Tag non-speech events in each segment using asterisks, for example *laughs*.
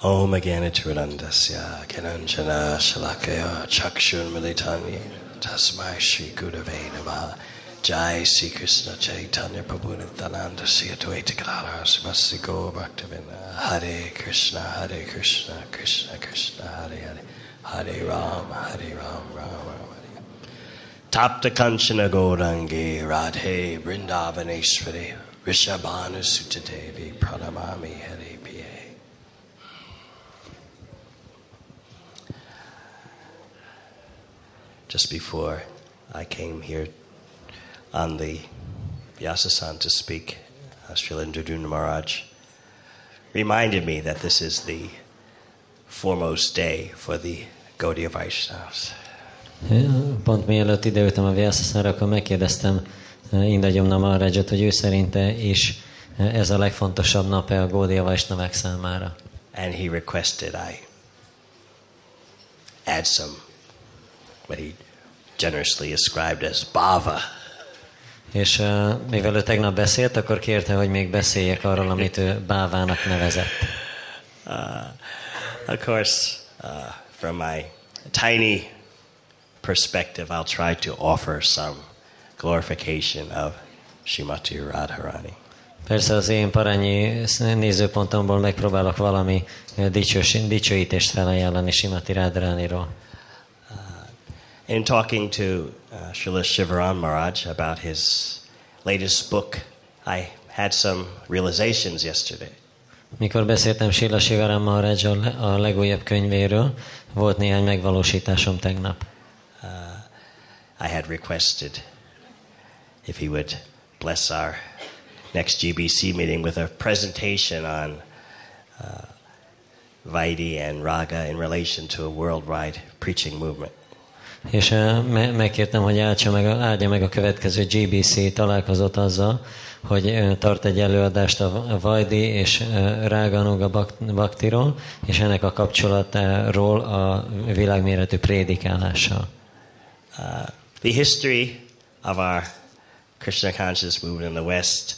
Om Agyanatiranandasya Kananjana Shalakaya Chakshurmilitani Tasmai Shri Gurave Namaha. Jai Sri Krishna Chaitanya Prabhu Nityananda Sri Advaita Gadadhar Srimati Gaur Bhaktivinoda. Hare Krishna Hare Krishna Krishna Krishna Hare Hare. Hare Ram Hare Ram Ram Ram Hare Tapta Kanchana Gaurangi Radhe Vrindavaneshwari Rishabhanu Sutadevi Pranamami Just before I came here on the Vyasasan to speak, Srila Indraduna Maharaj reminded me that this is the foremost day for the Gaudiya Vaishnavas. Pont mielőtt ideültem a Vyasa akkor megkérdeztem eh, Indagyom Namarajot, hogy ő szerinte is eh, ez a legfontosabb nap-e a Gódia Vaisnavák számára. And he requested I add some, what he generously ascribed as bhava. És uh, mivel ő tegnap beszélt, akkor kérte, hogy még beszéljek arról, amit ő bávának nevezett. Uh, of course, uh, from my tiny perspective, I'll try to offer some glorification of Shrimati Radharani. Persze az én parányi nézőpontomból megpróbálok valami eh, dicsős, dicsőítést felajánlani Simati Radharaniról. In talking to uh, Srila Shivaran Maharaj about his latest book, I had some realizations yesterday. Mikor beszéltem Sila Sivaram Maharajjal a legújabb könyvéről, volt néhány megvalósításom tegnap. Uh, I had requested if he would bless our next GBC meeting with a presentation on uh, Vaidi and Raga in relation to a worldwide preaching movement. És me- megkértem, hogy áldja meg, áldja meg a következő GBC találkozót azzal, hogy tart egy előadást a Vajdi és Ráganuga Bak- Baktiról, és ennek a kapcsolatáról a világméretű prédikálással. Uh, the history of our Krishna conscious movement in the West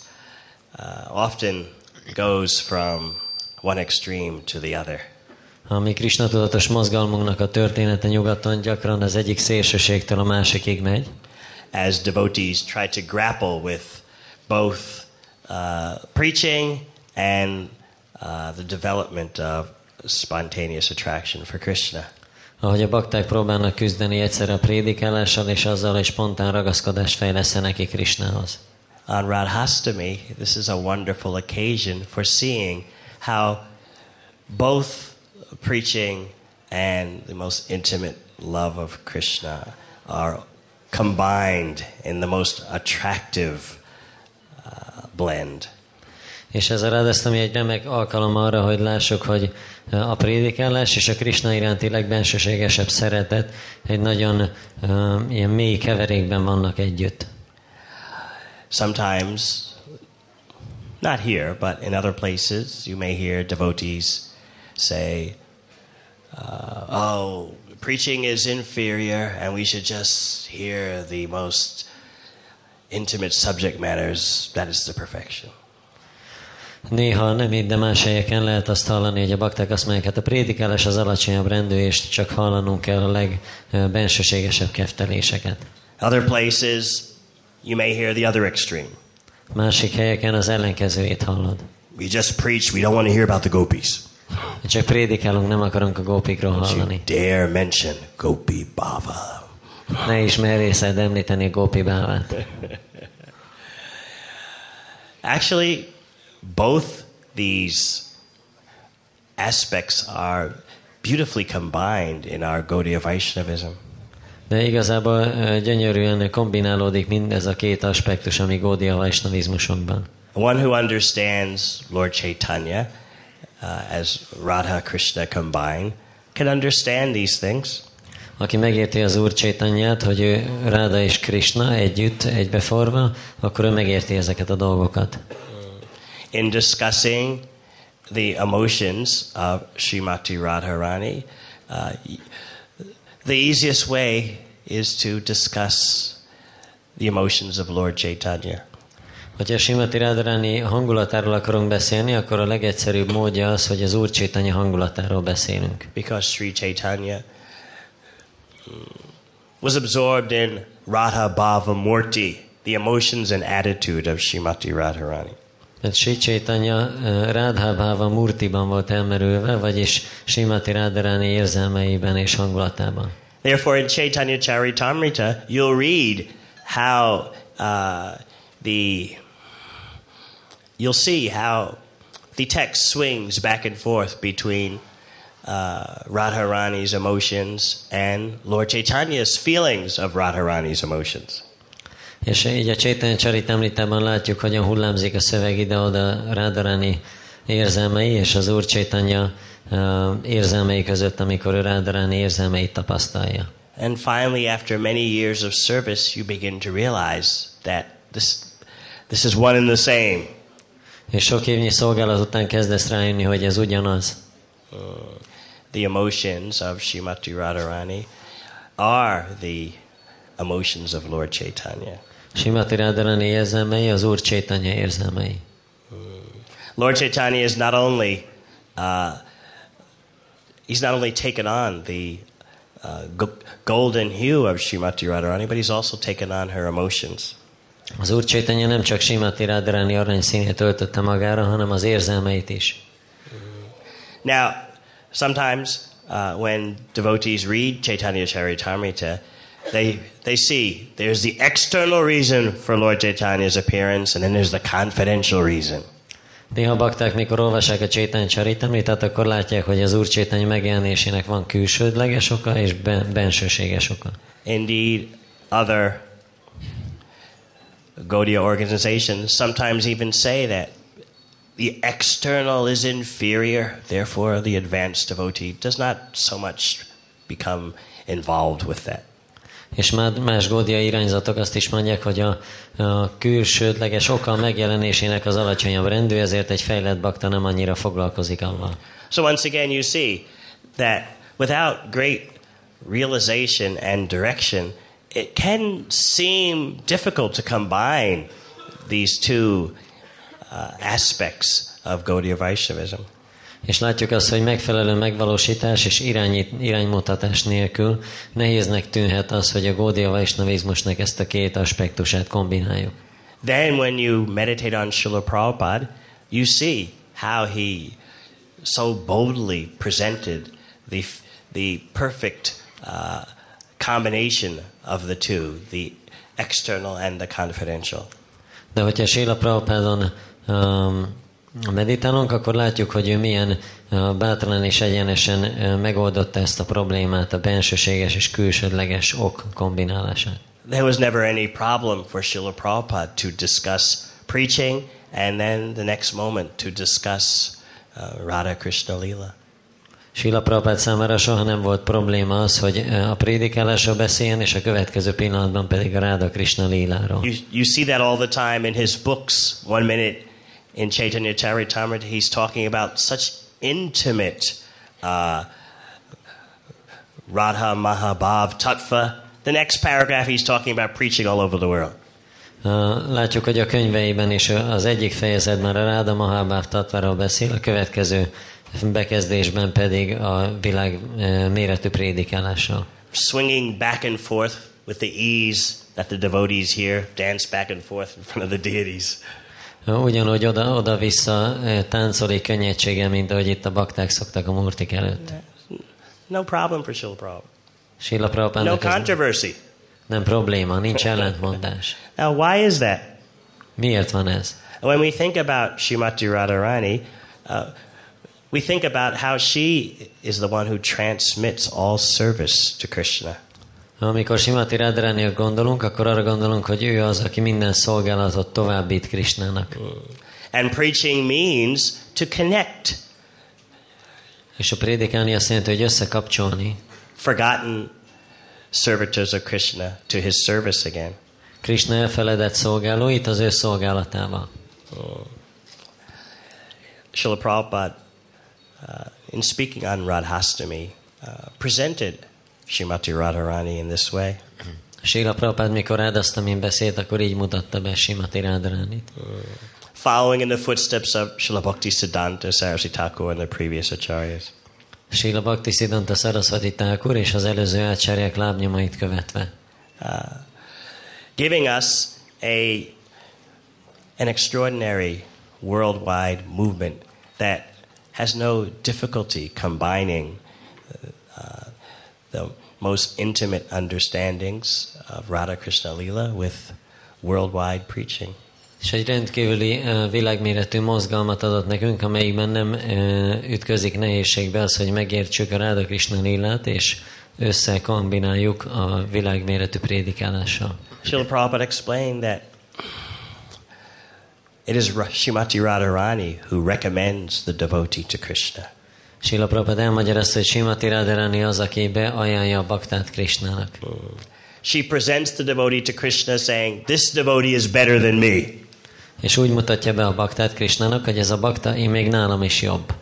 uh, often goes from one extreme to the other. A mi Krishna tudatos mozgalmunknak a története nyugaton gyakran az egyik szélsőségtől a másikig megy. As devotees try to grapple with both uh, preaching and uh, the development of spontaneous attraction for Krishna. Ahogy a bakták próbálnak küzdeni egyszerre a prédikálással és azzal, hogy spontán ragaszkodást fejlesz neki Krishnához. On Radhastami, this is a wonderful occasion for seeing how both preaching and the most intimate love of Krishna are combined in the most attractive uh, blend. És ez a Radhastami egy remek alkalom arra, hogy lássuk, hogy a prédikálás és a Krishna iránti legbensőségesebb szeretet egy nagyon uh, ilyen mély keverékben vannak együtt. Sometimes, not here, but in other places, you may hear devotees say, uh, oh, preaching is inferior and we should just hear the most intimate subject matters. That is the perfection. Néha nem így, de más helyeken lehet azt hallani, hogy a bakták azt mondják, hát a prédikálás az alacsonyabb rendű, és csak hallanunk kell a legbensőségesebb kefteléseket. Other places, you may hear the other extreme. Másik helyeken az ellenkezőjét hallod. We just preach, we don't want to hear about the gopis. Csak prédikálunk, nem akarunk a gópikról hallani. dare mention Gopi Bhava. Ne is merészed említeni a gópi bávát. Actually, both these aspects are beautifully combined in our Gaudiya Vaishnavism. De igazából gyönyörűen kombinálódik mindez a két aspektus, ami Gódia Vaisnavizmusunkban. One who understands Lord Chaitanya uh, as Radha Krishna combined can understand these things. Aki megérti az Úr Csaitanyát, hogy ő Ráda és Krishna együtt, egybeforva, akkor ő megérti ezeket a dolgokat. In discussing the emotions of Srimati Radharani, uh, the easiest way is to discuss the emotions of Lord Chaitanya. Hogyha Simati Radharani hangulatáról akarunk beszélni, akkor a legegyszerűbb módja az, hogy az Úr Csétanya hangulatáról beszélünk. Because Sri Chaitanya mm, was absorbed in Radha Bhava Murti, the emotions and attitude of Srimati Radharani. Mert Sri Chaitanya eh, Radhabhava Murtiban volt elmerülve, vagyis Simati Radharani érzelmeiben és hangulatában. Therefore, in Chaitanya Charitamrita, you'll read how uh, the you'll see how the text swings back and forth between uh, Radharani's emotions and Lord Chaitanya's feelings of Radharani's emotions. És így a Csétanya Csaritamritában látjuk, hogyan hullámzik a szöveg ide-oda Rádarani érzelmei és az Úr Csétanya uh, érzelmei között, amikor ő Rádarani érzelmeit tapasztalja. And finally, after many years of service, you begin to realize that this, this is one and the same. És sok évnyi szolgálat után kezdesz rájönni, hogy ez ugyanaz. Uh, the emotions of Srimati Radharani are the emotions of Lord Chaitanya. Simati Radharani érzelmei az Úr Csétanya érzelmei. Lord Chaitanya is not only uh, he's not only taken on the uh, golden hue of Srimati Radharani, but he's also taken on her emotions. Az Úr Csétanya nem csak Simati Radharani aranyszínét öltötte magára, hanem az érzelmeit is. Now, sometimes uh, when devotees read Chaitanya Charitamrita, they they see there's the external reason for Lord Chaitanya's appearance, and then there's the confidential reason. Néha bakták, mikor olvassák a Csétany Csaritamritát, akkor látják, hogy az Úr Csétany megjelenésének van külsődleges oka és ben- bensőséges oka. Indeed, other Gaudiya organizations sometimes even say that the external is inferior, therefore the advanced devotee does not so much become involved with that. És már más gódia irányzatok azt is mondják, hogy a, a külsődleges oka megjelenésének az alacsonyabb rendű, ezért egy fejlett bakta nem annyira foglalkozik avval. So once again, you see that without great realization and direction, it can seem difficult to combine these two uh, aspects of Gaudiya Vaishnavism. És látjuk azt, hogy megfelelő megvalósítás és irányít, iránymutatás nélkül nehéznek tűnhet az, hogy a Gódia Vaisnavizmusnak ezt a két aspektusát kombináljuk. Then, when you meditate on Srila Prabhupada, you see how he so boldly presented the, the perfect uh, combination of the two, the external and the confidential. De hogyha Sila Prabhupádon um, meditálunk, akkor látjuk, hogy ő milyen uh, bátran és egyenesen uh, megoldotta ezt a problémát, a bensőséges és külsődleges ok kombinálását. There was never any problem for Srila Prabhupada to discuss preaching and then the next moment to discuss uh, Radha Krishna Lila. Sila Prabhupád számára soha nem volt probléma az, hogy uh, a prédikálásról beszéljen, és a következő pillanatban pedig a Ráda Krishna Líláról. You, you see that all the time in his books. One minute in Chaitanya Charitamrita, he's talking about such intimate uh, Radha Mahabhav Tattva. The next paragraph, he's talking about preaching all over the world. Látjuk, hogy a könyveiben is az egyik fejezetben a Ráda Mahabháv Tatváról beszél, a következő bekezdésben pedig a világ uh, méretű prédikálásról. Swinging back and forth with the ease that the devotees here dance back and forth in front of the deities. Ugyanúgy oda- oda-vissza uh, táncoli könnyedsége, mint ahogy itt a bakták szoktak a murtik előtt. No problem for Srila Prabhupada. Sila No Prabhupádnak ez controversy. nem probléma, nincs ellentmondás. Now, why is that? Miért van ez? When we think about Shrimati Radharani, uh, we think about how she is the one who transmits all service to Krishna. Amikor Simati Radharaniak gondolunk, akkor arra gondolunk, hogy ő az, aki minden szolgálatot továbbít Krishnának. And preaching means to connect És a prédikálni azt jelenti, hogy összekapcsolni forgotten servitors of Krishna to his service again. Krishna elfeledett szolgálóit az ő szolgálatával. Srila Prabhupada, uh, in speaking on Radhastami, uh, presented Shrimati Radharani in this way. Sila Prabhupád, mikor Rádasztamin beszélt, akkor így mutatta be Simati Radharánit. Following in the footsteps of Srila Bhakti Siddhanta Saraswati Thakur and the previous acharyas. Sila Bhakti Siddhanta Sarasvati Thakur és az előző ácsárják lábnyomait követve. Uh, giving us a, an extraordinary worldwide movement that has no difficulty combining uh, the most intimate understandings of Radha Krishna Lila with worldwide preaching. És egy rendkívüli uh, világméretű mozgalmat adott nekünk, amelyikben nem uh, ütközik nehézségbe az, hogy megértsük a Ráda Krishna lilát, és összekombináljuk a világméretű prédikálással. Srila Prabhupada explained that it is Shrimati Radharani who recommends the devotee to Krishna. Sila Prabhupada elmagyarázta, hogy Simati Radharani az, aki beajánlja a baktát Krishnának. She presents the devotee to Krishna saying, This devotee is better than me. És úgy mutatja be a baktát Krishnának, hogy ez a bakta én még nálam is jobb.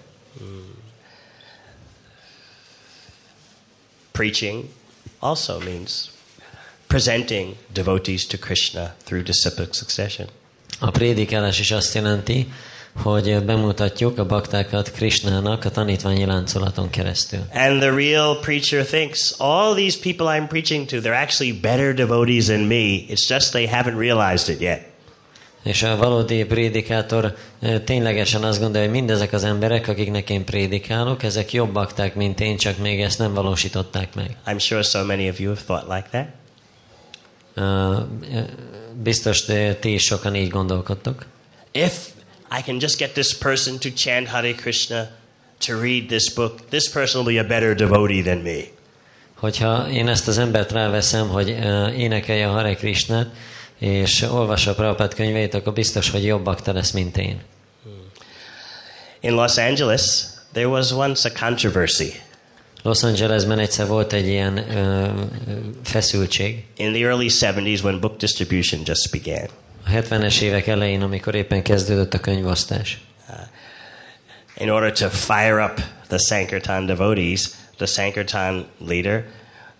Preaching also means presenting devotees to Krishna through disciplic succession. A prédikálás is azt jelenti, hogy bemutatjuk a baktákat Krishnának a tanítványi láncolaton keresztül. And the real preacher thinks all these people I'm preaching to, they're actually better devotees than me. It's just they haven't realized it yet. És a valódi prédikátor eh, ténylegesen azt gondolja, hogy mindezek az emberek, akiknek én prédikálok, ezek jobb bakták, mint én, csak még ezt nem valósították meg. I'm sure so many of you have thought like that. Biztos ti is sokan így gondolkodtok. If I can just get this person to chant Hare Krishna, to read this book, this person will be a better devotee than me. Hogyha én ezt az embert ráveszem, hogy énekelje a Hare Krishnát, és olvassa a Prabhupád könyveit, akkor biztos, hogy jobb bakta lesz, mint én. In Los Angeles, there was once a controversy. Los Angelesben egyszer volt egy ilyen uh, feszültség. In the early 70s, when book distribution just began, A 70-es évek elején, amikor éppen kezdődött a könyvosztás. in order to fire up the Sankirtan devotees, the Sankirtan leader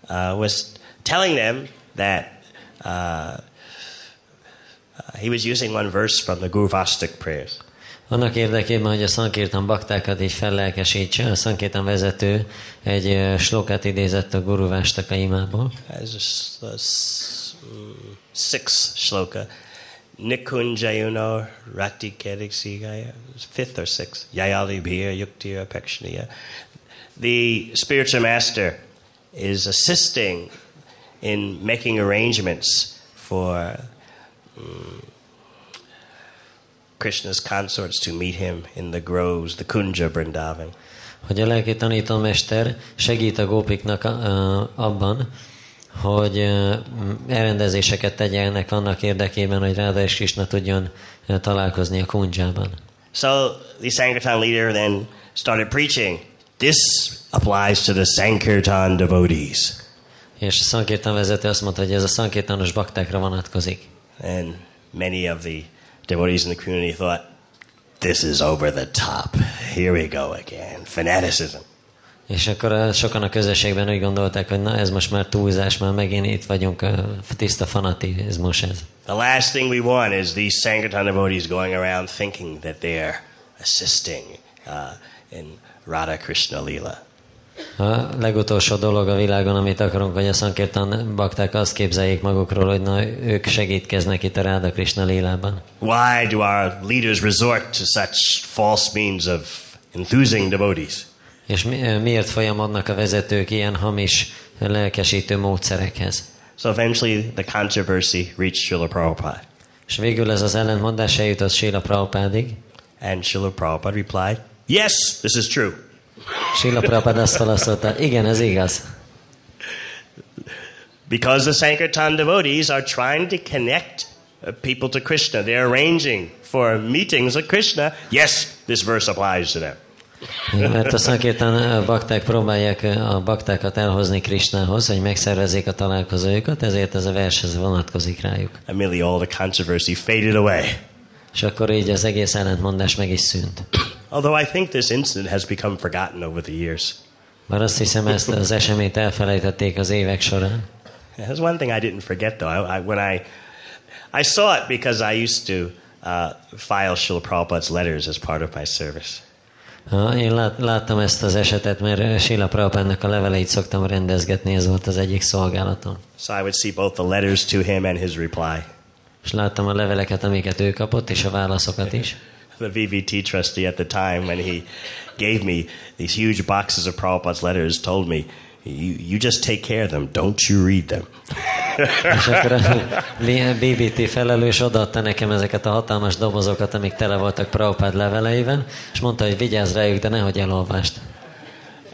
uh, was telling them that uh, uh, he was using one verse from the Gurvastic prayers. Annak érdekében, hogy a Sankirtan baktákat így fellelkesítse, a Sankirtan vezető egy slokát idézett a Guru Vástaka imából. As a a s- sixth shloka. Nikunjayuno rati kedigsigaya. Fifth or sixth. Yayali bhir yuktira pekshniya. The spiritual master is assisting in making arrangements for mm, Krishna's consorts to meet him in the groves, the Kunja Vrindavan. Hogy a lelki tanítómester segít a gópiknak a- abban, hogy m- elrendezéseket tegyenek annak érdekében, hogy Ráda és Krishna tudjon ö, találkozni a kundzsában. So the Sankirtan leader then started preaching. This applies to the Sankirtan devotees. És a Sankirtan vezető azt mondta, hogy ez a Sankirtanos baktákra vonatkozik. And many of the devotees in the community thought, this is over the top. Here we go again. Fanaticism. És akkor ö, sokan a közösségben úgy gondolták, hogy na ez most már túlzás, már megint itt vagyunk, ö, tiszta fanatizmus ez. The last thing we want is these Sankirtan devotees going around thinking that they're assisting uh, in Radha Krishna Lila. A legutolsó dolog a világon, amit akarunk, hogy a Sankirtan bakták azt képzeljék magukról, hogy na, ők segítkeznek itt a Ráda Krishna lélában. Why do our leaders resort to such false means of enthusing devotees? És mi, miért folyamodnak a vezetők ilyen hamis, lelkesítő módszerekhez? So eventually the controversy reached Srila Prabhupada. És végül ez az ellentmondás eljutott Sila Prabhupádig. And Srila Prabhupada replied, Yes, this is true. Sila Prabhupád azt válaszolta, igen, ez igaz. Because the Sankirtan devotees are trying to connect uh, people to Krishna. They're arranging for meetings with Krishna. Yes, this verse applies to them. Mert a Sankirtan bakták próbálják a baktákat elhozni Krishnához, hogy megszervezzék a találkozójukat, ezért ez a vershez vonatkozik rájuk. Immediately all the controversy faded away. És akkor így az egész ellentmondás meg is szűnt. Although I think this incident has become forgotten over the years. Bár azt hiszem, ezt az eseményt elfelejtették az évek során. There's one thing I didn't forget though. I, I, when I I saw it because I used to uh, file Srila Prabhupada's letters as part of my service. Ha, Én lát, láttam ezt az esetet, mert Sila Prabhupádnak a leveleit szoktam rendezgetni, ez volt az egyik szolgálatom. So I would see both the letters to him and his reply. És láttam a leveleket, amiket ő kapott, és a válaszokat is. The VVT trustee at the time, when he gave me these huge boxes of Prabhupada's letters, told me, you, you just take care of them, don't you read them. És akkor a BBT felelős odaadta nekem ezeket a hatalmas dobozokat, amik tele voltak Prabhupád leveleiben, és mondta, hogy vigyázz rájuk, de nehogy elolvast.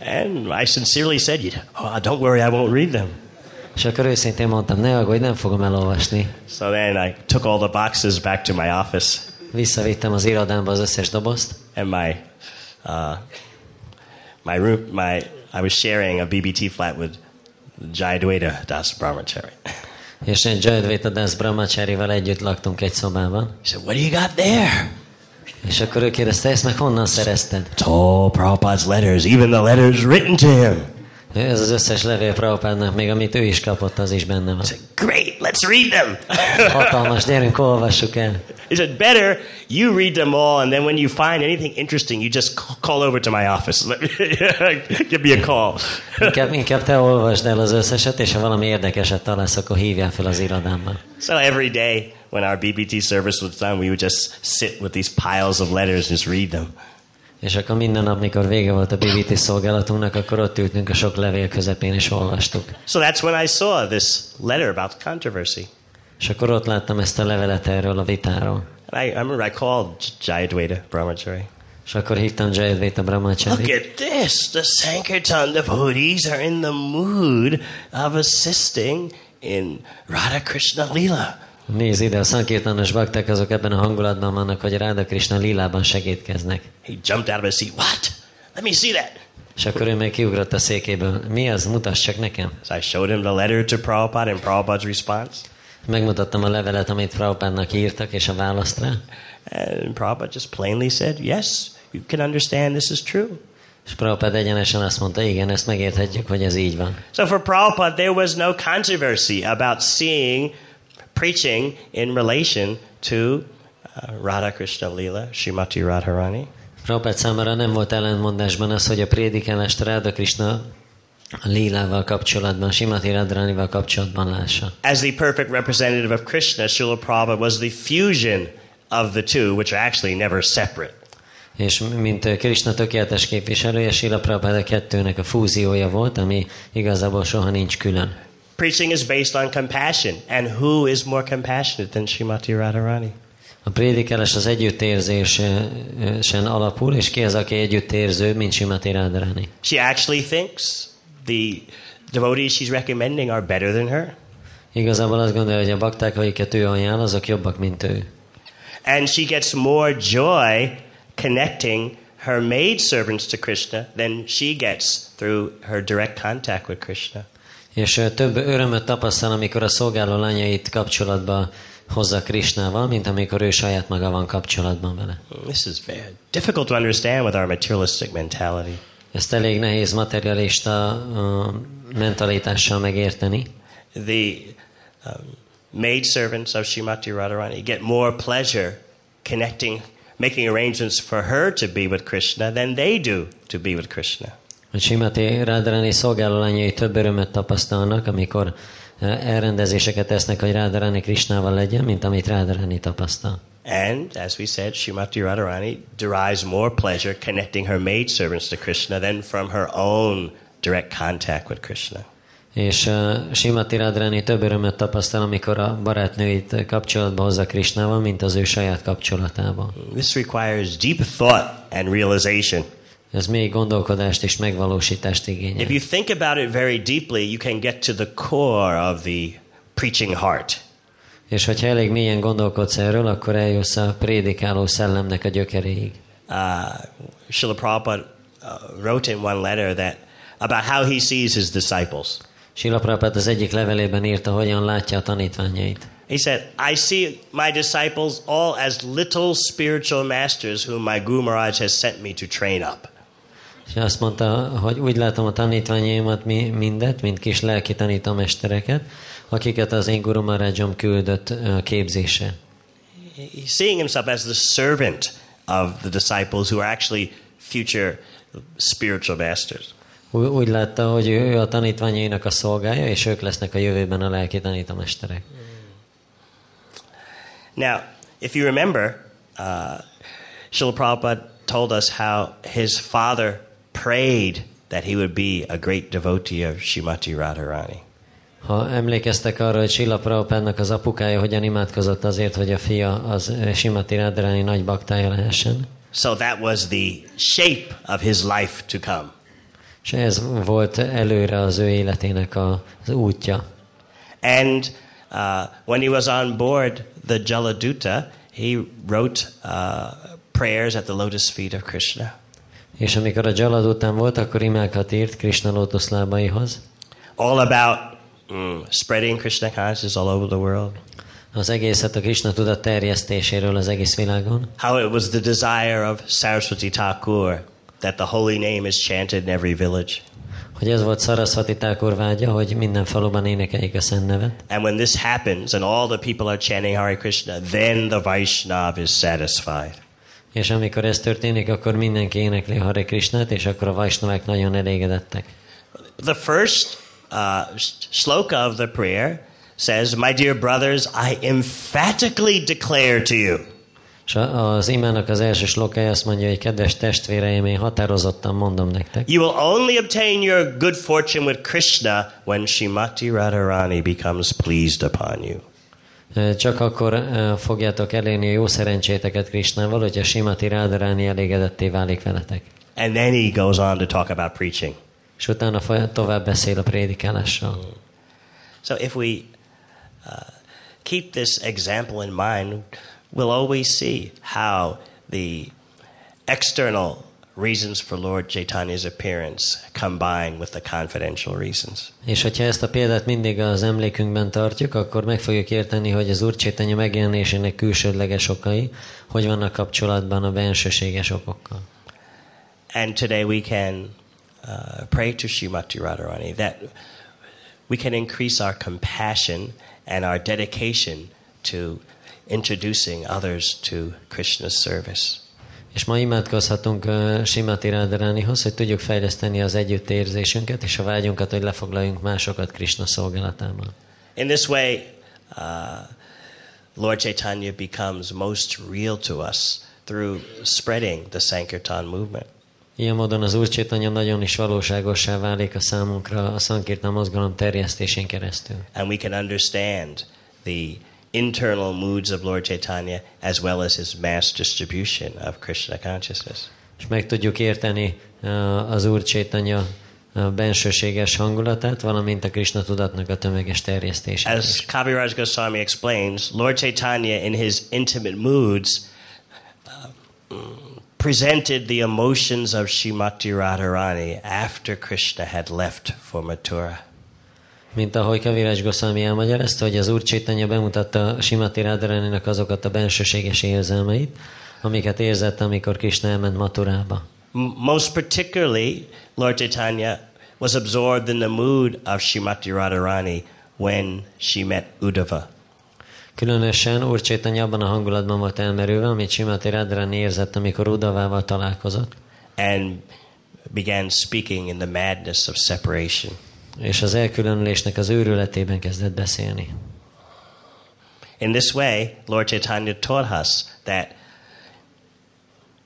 And I sincerely said, "You- oh, don't worry, I won't read them. És akkor őszintén mondtam, ne aggódj, nem fogom elolvasni. So then I took all the boxes back to my office, Visszavittem az irodámba az összes dobozt, and my uh, my room, my I was sharing a BBT flat with Jayadwaita Das Brahmachari. *laughs* és én Jayadvaita Das Brahmacharival együtt laktunk egy szobában. He said, "What do you got there?" És akkor ő kérdezte, ezt meg honnan szerezted? All Prabhupada's letters, even the letters written to him. Ez az összes levél Prabhupádnak, még amit ő is kapott, az is benne van. "Great, let's read them." Hatalmas, gyerünk, olvassuk el. He said, "Better you read them all, and then when you find anything interesting, you just call over to my office. Let me- *laughs* Give me a call." Inkább, inkább te olvasd el az összeset, és ha valami érdekeset találsz, akkor hívjál fel az irodámban. So every day when our BBT service was done, we would just sit with these piles of letters and just read them. És akkor minden nap, mikor vége volt a BBT szolgálatunknak, akkor ott ültünk a sok levél közepén, és olvastuk. So that's when I saw this letter about controversy. És akkor ott láttam ezt a levelet erről a vitáról. And I, I remember I called J- Jayadwaita Brahmachari. És akkor hívtam Jayadvaita Brahmachari. Look at this. The Sankirtan devotees are in the mood of assisting in Radha Krishna Lila. Nézd ide, a szankirtanos bakták azok ebben a hangulatban vannak, hogy Ráda Krishna lilában segítkeznek. He jumped out of his seat. What? Let me see that. És akkor ő még kiugrott a székéből. Mi az? Mutass csak nekem. So I showed him the letter to Prabhupada and Prabhupada's response. Megmutattam a levelet, amit Prabhupádnak írtak, és a választ rá. And Prabhupada just plainly said, Yes, you can understand this is true. És Prabhupád egyenesen azt mondta, igen, ezt megérthetjük, hogy ez így van. So for Prabhupada, there was no controversy about seeing preaching in relation to uh, Radha Krishna Lila, Srimati Radharani. Prabhupád számára nem volt ellentmondásban az, hogy a prédikálást Ráda Krishna a lilával kapcsolatban, Simati Radharanival kapcsolatban lássa. As the perfect representative of Krishna, Srila Prabhupada was the fusion of the two, which are actually never separate. És mint Krishna tökéletes képviselője, Sila Prabhupada kettőnek a fúziója volt, ami igazából soha nincs külön. Preaching is based on compassion, and who is more compassionate than Srimati Radharani? A prédikálás az együttérzésen alapul, és ki az, aki együttérző, mint Simati Radharani. She actually thinks the devotees she's recommending are better than her. Igazából azt gondolja, hogy a bakták, akiket ő ajánl, azok jobbak, mint ő. And she gets more joy connecting her maid servants to Krishna than she gets through her direct contact with Krishna. És több örömöt tapasztal, amikor a szolgáló lányait kapcsolatba hozza Krishnával, mint amikor ő saját maga van kapcsolatban vele. This is very difficult to understand with our materialistic mentality. Ezt elég nehéz materialista uh, mentalitással megérteni. The um, maid servants of Srimati Radharani get more pleasure connecting, making arrangements for her to be with Krishna than they do to be with Krishna. A Simati Radharani szolgálólányai több örömöt tapasztalnak, amikor elrendezéseket tesznek, hogy Radharani Krishnával legyen, mint amit Radharani tapasztal. And as we said, Srimati Radharani derives more pleasure connecting her maid servants to Krishna than from her own direct contact with Krishna. És uh, Simati Radharani több örömöt tapasztal, amikor a barátnőit kapcsolatba hozza Krishnával, mint az ő saját kapcsolatában. This requires deep thought and realization. Ez még gondolkodást és megvalósítást igényel. If you think about it very deeply, you can get to the core of the preaching heart. És hogyha elég mélyen gondolkodsz erről, akkor eljussz a prédikáló szellemnek a gyökeréig. Uh, Srila Prabhupada uh, wrote in one letter that about how he sees his disciples. Sila Prabhupada az egyik levelében írta, hogyan látja a tanítványait. He said, I see my disciples all as little spiritual masters whom my Guru Maharaj has sent me to train up. És azt mondta, hogy úgy látom a tanítványaimat mi, mindet, mint kis lelki tanítómestereket, akiket az én Guru Maharajom küldött képzésre. He's seeing himself as the servant of the disciples who are actually future spiritual masters. Úgy, látta, hogy ő ő a tanítványainak a szolgája, és ők lesznek a jövőben a lelki tanítómesterek. Now, if you remember, uh, Srila Prabhupada told us how his father prayed that he would be a great devotee of Shrimati Radharani. Ha emlékeztek arra, hogy Silla Prabhupádnak az apukája hogyan imádkozott azért, hogy a fia az ö, Simati Radharani nagy baktája lehessen, So that was the shape of his life to come. és ez volt előre az ő életének a, az útja. And uh, when he was on board the Jaladuta, he wrote uh, prayers at the lotus feet of Krishna. És amikor a Jalad után volt, akkor imákat írt Krishna lótuszlábaihoz. All about mm, spreading Krishna consciousness all over the world. Az egészet a Krishna tudat terjesztéséről az egész világon. How it was the desire of Saraswati Thakur that the holy name is chanted in every village. Hogy ez volt Sarasvati Thakur vágya, hogy minden faluban énekeljék a szent nevet. And when this happens and all the people are chanting Hare Krishna, then the Vaishnav is satisfied. És amikor ez történik, akkor mindenki énekli Hare Krishnát, és akkor a Vaisnavák nagyon elégedettek. The first uh, shloka of the prayer says, My dear brothers, I emphatically declare to you. És az imának az első slokája azt mondja, hogy kedves testvéreim, én határozottan mondom nektek, You will only obtain your good fortune with Krishna when Shrimati Radharani becomes pleased upon you. Csak akkor fogjátok elérni a jó szerencséteket Krishnával, hogyha Simati Rádaráni elégedetté válik veletek. And then he goes on to talk about preaching. És utána foly- tovább beszél a prédikálással. So if we uh, keep this example in mind, we'll always see how the external reasons for Lord Chaitanya's appearance combine with the confidential reasons. És hogyha ezt a példát mindig az emlékünkben tartjuk, akkor meg fogjuk érteni, hogy az Úr Csétanya megjelenésének külsődleges okai, hogy vannak kapcsolatban a bensőséges okokkal. And today we can uh, pray to Srimati Radharani that we can increase our compassion and our dedication to introducing others to Krishna's service. És ma imádkozhatunk uh, Simati Rádaránihoz, hogy tudjuk fejleszteni az együttérzésünket és a vágyunkat, hogy lefoglaljunk másokat Krishna szolgálatában. In this way, uh, Lord Chaitanya becomes most real to us through spreading the Sankirtan movement. Ilyen módon az Úr Csétanya nagyon is valóságossá válik a számunkra a Sankirtan mozgalom terjesztésén keresztül. And we can understand the internal moods of Lord Chaitanya as well as his mass distribution of Krishna consciousness. És meg tudjuk érteni uh, az Úr Csétanya uh, bensőséges hangulatát, valamint a Krishna tudatnak a tömeges terjesztését. As. Kaviraj Goswami explains, Lord Chaitanya, in his intimate moods, uh, presented the emotions of Shrimati Radharani after Krishna had left for Mathura. Mint ahogy Kaviraj Goswami elmagyarázta, hogy az Úr Csétanya bemutatta Simati Radharaninak azokat a bensőséges érzelmeit, amiket érzett, amikor Krishna elment Maturába. Most particularly, Lord Chaitanya was absorbed in the mood of Shrimati Radharani when she met Uddhava. Különösen Úr Csétanya abban a hangulatban volt elmerülve, amit Simati Radharani érzett, amikor Udavával találkozott, and began speaking in the madness of separation. és az elkülönülésnek az őrületében kezdett beszélni. In this way, Lord Chaitanya taught us that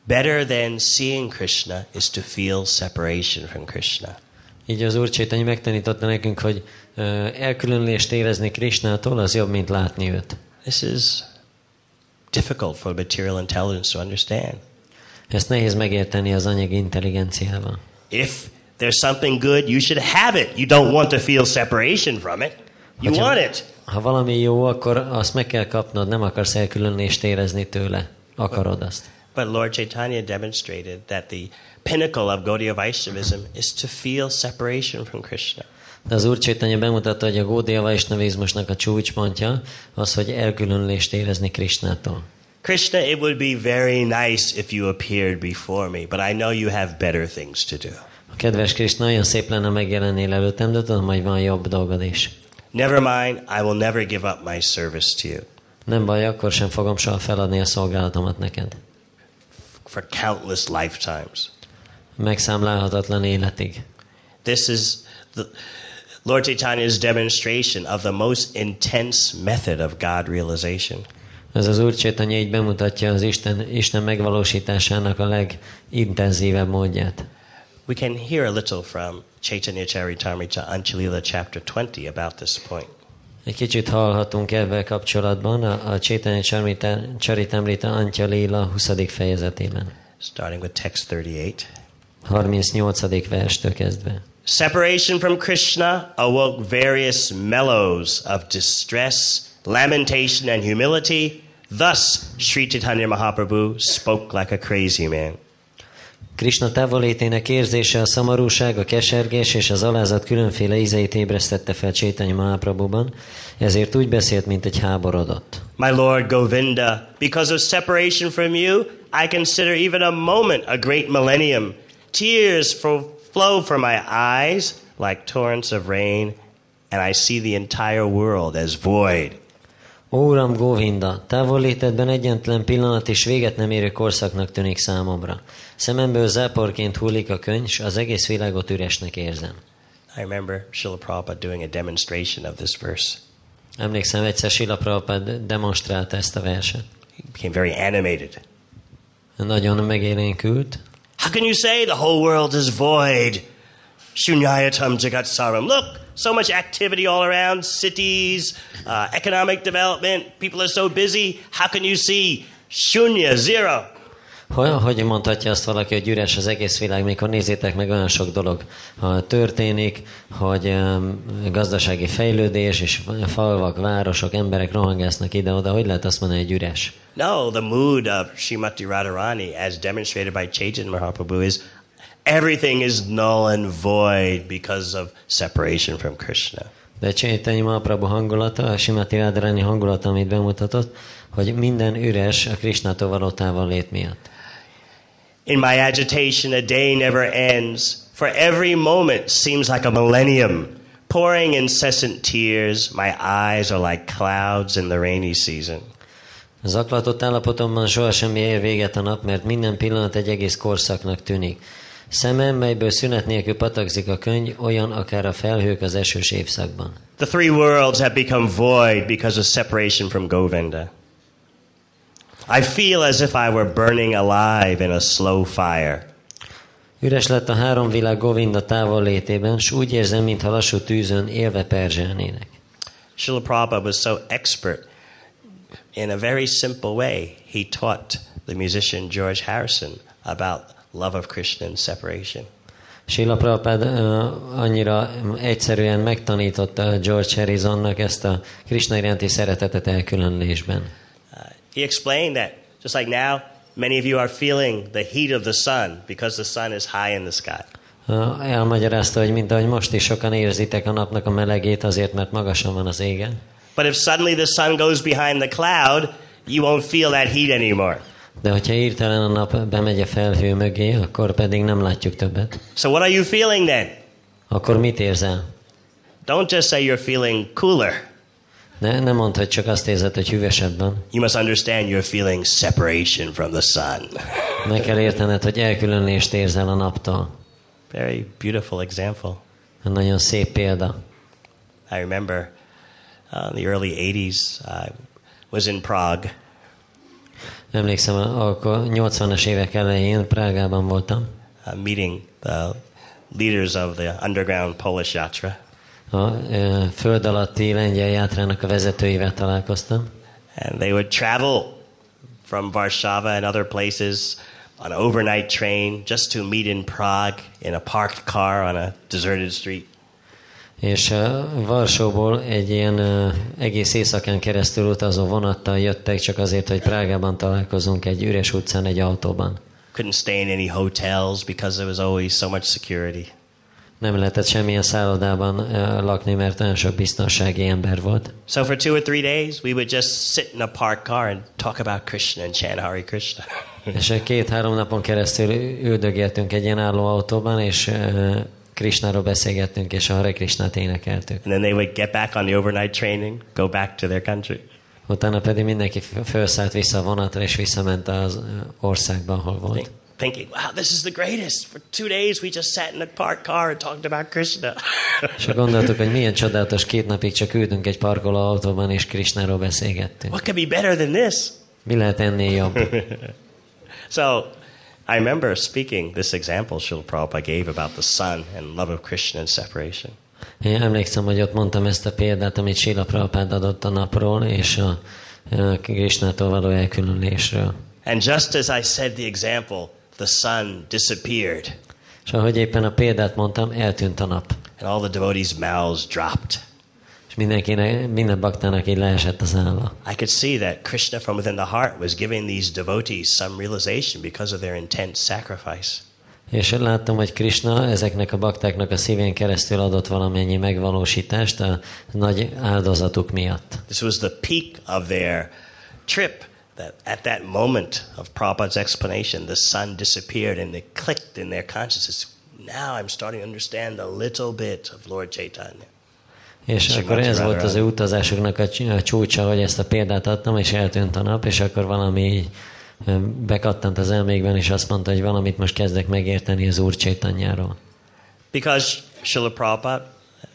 better than seeing Krishna is to feel separation from Krishna. Így az Úr Csétanya megtanította nekünk, hogy elkülönülést érezni Krishnától az jobb, mint látni őt. This is difficult for material intelligence to understand. Ezt nehéz megérteni az anyagi intelligenciával. If there's something good, you should have it. You don't want to feel separation from it. You Hogyha- want it. Ha valami jó, akkor azt meg kell kapnod, nem akarsz elkülönülést érezni tőle. Akarod azt. But Lord Chaitanya demonstrated that the pinnacle of Gaudiya Vaishnavism is to feel separation from Krishna. De az Úr Csétanya bemutatta, hogy a Gódia Vaisnavizmusnak a csúcspontja az, hogy elkülönülést érezni Krishnától. Krishna, it would be very nice if you appeared before me, but I know you have better things to do. A kedves Krisztus, nagyon szép lenne megjelennél előttem, de tudom, hogy van jobb dolgod is. Never mind, I will never give up my service to you. Nem baj, akkor sem fogom soha feladni a szolgálatomat neked. For countless lifetimes. Megszámlálhatatlan életig. This is the Lord Chaitanya's demonstration of the most intense method of God realization. Ez az Úr Csétanya így bemutatja az Isten, Isten megvalósításának a legintenzívebb módját. We can hear a little from Chaitanya Charitamrita Anchalila chapter 20 about this point. Egy kicsit hallhatunk ebben kapcsolatban a, a Charmita- Charitamrita Antya Lila 20. fejezetében. Starting with text 38. 38. verstől kezdve. Separation from Krishna awoke various mellows of distress, lamentation, and humility. Thus, Sri Chaitanya Mahaprabhu spoke like a crazy man. Krishna távolétének érzése a szomorúság, a kesergés és az alázat különféle ízeit ébresztette fel Csétanya Mahaprabhuban, ezért úgy beszélt, mint egy háborodott. My Lord Govinda, because of separation from you, I consider even a moment a great millennium. Tears fro- flow from my eyes like torrents of rain, and I see the entire world as void. Ó, Uram Govinda, távollétedben egyetlen pillanat és véget nem érő korszaknak tűnik számomra. Szememből záporként hullik a könyv, s az egész világot üresnek érzem. I remember Srila Prabhupada doing a demonstration of this verse. Emlékszem, egyszer Sila Prabhupád demonstrálta ezt a verset. He became very animated. Nagyon megélénkült. How can you say the whole world is void? Shunyayatam Jagat Saram. Look, so much activity all around, cities, uh, economic development. People are so busy. How can you see shunya, zero? Hogy, hogy mondhatja azt valaki, hogy üres az egész világ, mikor nézzétek meg olyan sok dolog ha történik, hogy gazdasági fejlődés, és falvak, városok, emberek rohangásznak ide-oda, hogy lehet azt mondani, hogy üres? No, the mood of Srimati Radharani, as demonstrated by Chaitanya Mahaprabhu, is everything is null and void because of separation from Krishna. De Csaitanya Mahaprabhu hangulata, a Simati Radharani hangulata, amit bemutatott, hogy minden üres a Krishnától való távollét miatt. In my agitation, a day never ends, for every moment seems like a millennium. Pouring incessant tears, my eyes are like clouds in the rainy season. Zaklatott állapotomban sohasem ér véget a nap, mert minden pillanat egy egész korszaknak tűnik. Szemem, melyből szünet nélkül patakzik a könyv, olyan akár a felhők az esős évszakban. The three worlds have become void because of separation from Govinda. I feel as if I were burning alive in a slow fire. Üres lett a három világ Govinda távol létében, s úgy érzem, mintha lassú tűzön élve perzselnének. Srila Prabhupada was so expert in a very simple way. He taught the musician George Harrison about love of Krishna and separation. Sila Prabhupád uh, annyira egyszerűen megtanította George Harrisonnak ezt a Krishna iránti szeretetet elkülönlésben. Uh, he explained that just like now, many of you are feeling the heat of the sun because the sun is high in the sky. Uh, elmagyarázta, hogy mint ahogy most is sokan érzitek a napnak a melegét azért, mert magasan van az égen. But if suddenly the sun goes behind the cloud, you won't feel that heat anymore. De hogyha írtelen a nap bemegy a felhő mögé, akkor pedig nem látjuk többet. So what are you feeling then? Akkor mit érzel? Don't just say you're feeling cooler. Ne, nem mondd, hogy csak azt érzed, hogy hűvösebb van. You must understand you're feeling separation from the sun. Meg kell értened, hogy elkülönlést érzel a naptól. Very beautiful example. Nagyon szép példa. I remember uh, in the early 80s, I was in Prague Emlékszem, akkor 80-as évek elején Prágában voltam. uh, meeting the leaders of the underground Polish Yatra. A ö, föld alatti lengyel játrának a vezetőivel találkoztam. And they would travel from Warsaw and other places on an overnight train just to meet in Prague in a parked car on a deserted street. És Varsóból egy ilyen egész éjszakán keresztül utazó vonattal jöttek, csak azért, hogy Prágában találkozunk egy üres utcán, egy autóban. Couldn't stay in any hotels because there was always so much security. Nem lehetett semmilyen szállodában uh, lakni, mert olyan sok biztonsági ember volt. So for two or three days, we would just sit in a parked car and talk about Krishna and chant Hare Krishna. *laughs* És két-három napon keresztül üldögéltünk egy ilyen álló autóban, és uh, Krishnáról beszélgettünk, és a Hare Krishnát énekeltük. and then they would get back on the overnight training, go back to their country. Utána pedig mindenki felszállt vissza a vonatra, és visszament az országba, ahol volt. Think- Thinking, wow, this is the greatest. For two days, we just sat in a parked car and talked about Krishna. És gondoltuk, hogy milyen csodálatos két napig csak ültünk egy parkoló autóban, és Krishnáról beszélgettünk. what could be better than this? Mi lehet ennél jobb? *laughs* So I remember speaking this example Srila Prabhupada gave about the sun and love of Krishna and separation. Én emlékszem, hogy ott mondtam ezt a példát, amit Sila Prabhupád adott a napról, és a, a Krishnától való elkülönülésről. And just as I said the example, the sun disappeared És ahogy éppen a példát mondtam, eltűnt a nap. and all the devotees' mouths dropped. Mindenkinek, minden baktának így leesett az álla. I could see that Krishna from within the heart was giving these devotees some realization because of their intense sacrifice. És láttam, hogy Krishna ezeknek a baktáknak a szívén keresztül adott valamennyi megvalósítást a nagy áldozatuk miatt. This was the peak of their trip. That at that moment of Prabhupada's explanation, the sun disappeared and it clicked in their consciousness. Now I'm starting to understand a little bit of Lord Chaitanya. És És akkor ez volt az ő utazásuknak a cs- a csúcsa, hogy ezt a példát adtam, és eltűnt a nap, és akkor valami bekattant az elmékben, és azt mondta, hogy valamit most kezdek megérteni az Úr Csaitanyáról. Because Srila Prabhupada,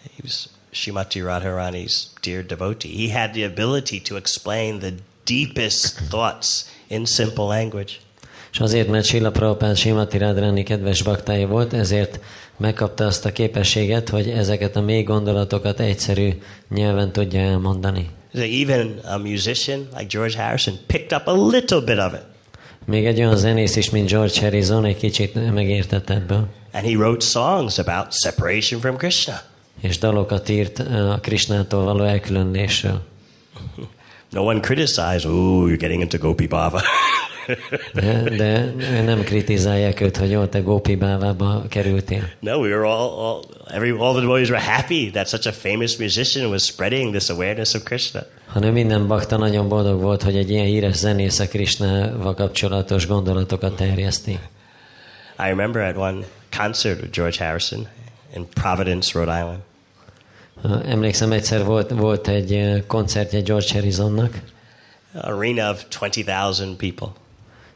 he was Shrimati Radharani's dear devotee, he had the ability to explain the deepest *coughs* thoughts in simple language. És azért, mert Sila Prabhupád Simati Radharani kedves baktája volt, ezért megkapta azt a képességet, hogy ezeket a mély gondolatokat egyszerű nyelven tudja elmondani. Even a musician like George Harrison picked up a little bit of it. Még egy olyan zenész is, mint George Harrison, egy kicsit megértett ebből. And he wrote songs about separation from Krishna. És dalokat írt a Krishnától való elkülönülésről. *laughs* No one criticized, ooh, you're getting into Gopi Baba. *laughs* De, de nem kritizálják őt, hogy jó, te Gópi bávába kerültél. no, we were all, all, every, all the devotees were happy that such a famous musician was spreading this awareness of Krishna. Hanem minden bakta nagyon boldog volt, hogy egy ilyen híres zenész a Krishnával kapcsolatos gondolatokat terjeszti. I remember at one concert with George Harrison in Providence, Rhode Island. Emlékszem, egyszer volt, volt egy ö, koncertje George Harrisonnak, arena of 20,000 people.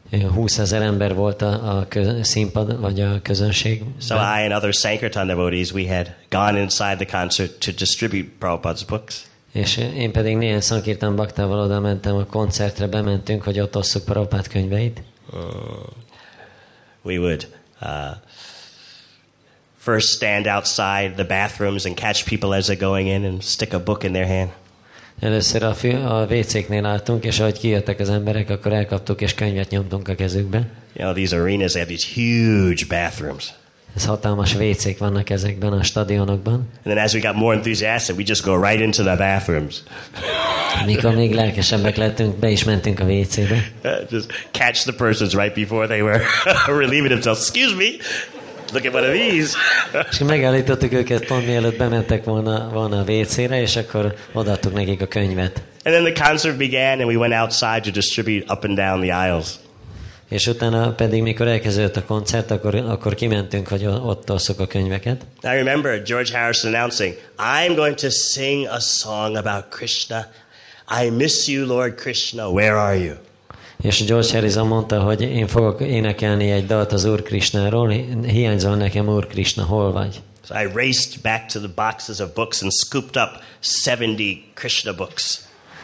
Ö, 20 ezer ember volt a, a köz, színpad, vagy a közönség. So I and other Sankirtan devotees, we had gone inside the concert to distribute Prabhupada's books. És én pedig néhány szankírtán baktával oda mentem a koncertre, bementünk, hogy ott osszuk Prabhupád könyveit. We would uh, first stand outside the bathrooms and catch people as they're going in and stick a book in their hand. Először a, fü- a WC-knél álltunk, és ahogy kijöttek az emberek, akkor elkaptuk, és könyvet nyomtunk a kezükbe. You know, these arenas, have these huge bathrooms. Ez hatalmas WC-k vannak ezekben a stadionokban. And then as we got more enthusiastic, we just go right into the bathrooms. Mikor még lelkesebbek lettünk, be is mentünk a WC-be. *laughs* just catch the persons right before they were *laughs* relieving themselves. Excuse me, look at one of these. És megállítottuk őket pont mielőtt bementek volna, volna a WC-re, és akkor odaadtuk nekik a könyvet. And then the concert began, and we went outside to distribute up and down the aisles. És utána pedig, mikor elkezdődött a koncert, akkor, akkor kimentünk, hogy ott osszuk a könyveket. I remember George Harrison announcing, I'm going to sing a song about Krishna. I miss you, Lord Krishna. Where are you? És George Harrison mondta, hogy én fogok énekelni egy dalt az Úr Krishnáról, hiányzol nekem Úr Krishna, hol vagy? So I raced back to the boxes of books and scooped up 70 Krishna books.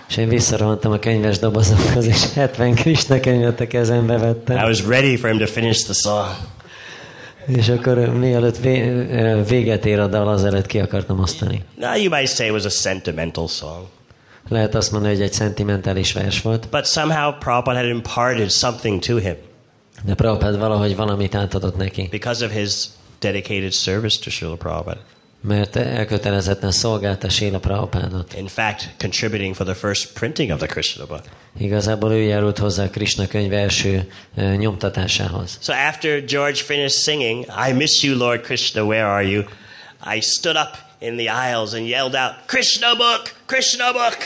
És én visszarohantam a könyves dobozokhoz, és 70 Krishna könyvet a kezembe I vettem. was ready for him to finish the song. És akkor mielőtt vé- véget ér a dal, azelőtt ki akartam osztani. Now you might say it was a sentimental song, Lehet azt mondani, hogy egy szentimentális vers volt, but somehow Prabhupada had imparted something to him de Prabhupád valahogy valamit átadott neki, because of his dedicated service to Srila Prabhupada. mert elkötelezetten szolgálta Sila Prabhupádot. In fact, contributing for the first printing of the Krishna book. Igazából ő járult hozzá a Krishna könyv első nyomtatásához. So after George finished singing, I miss you, Lord Krishna, where are you? I stood up in the aisles and yelled out, Krishna book, Krishna book.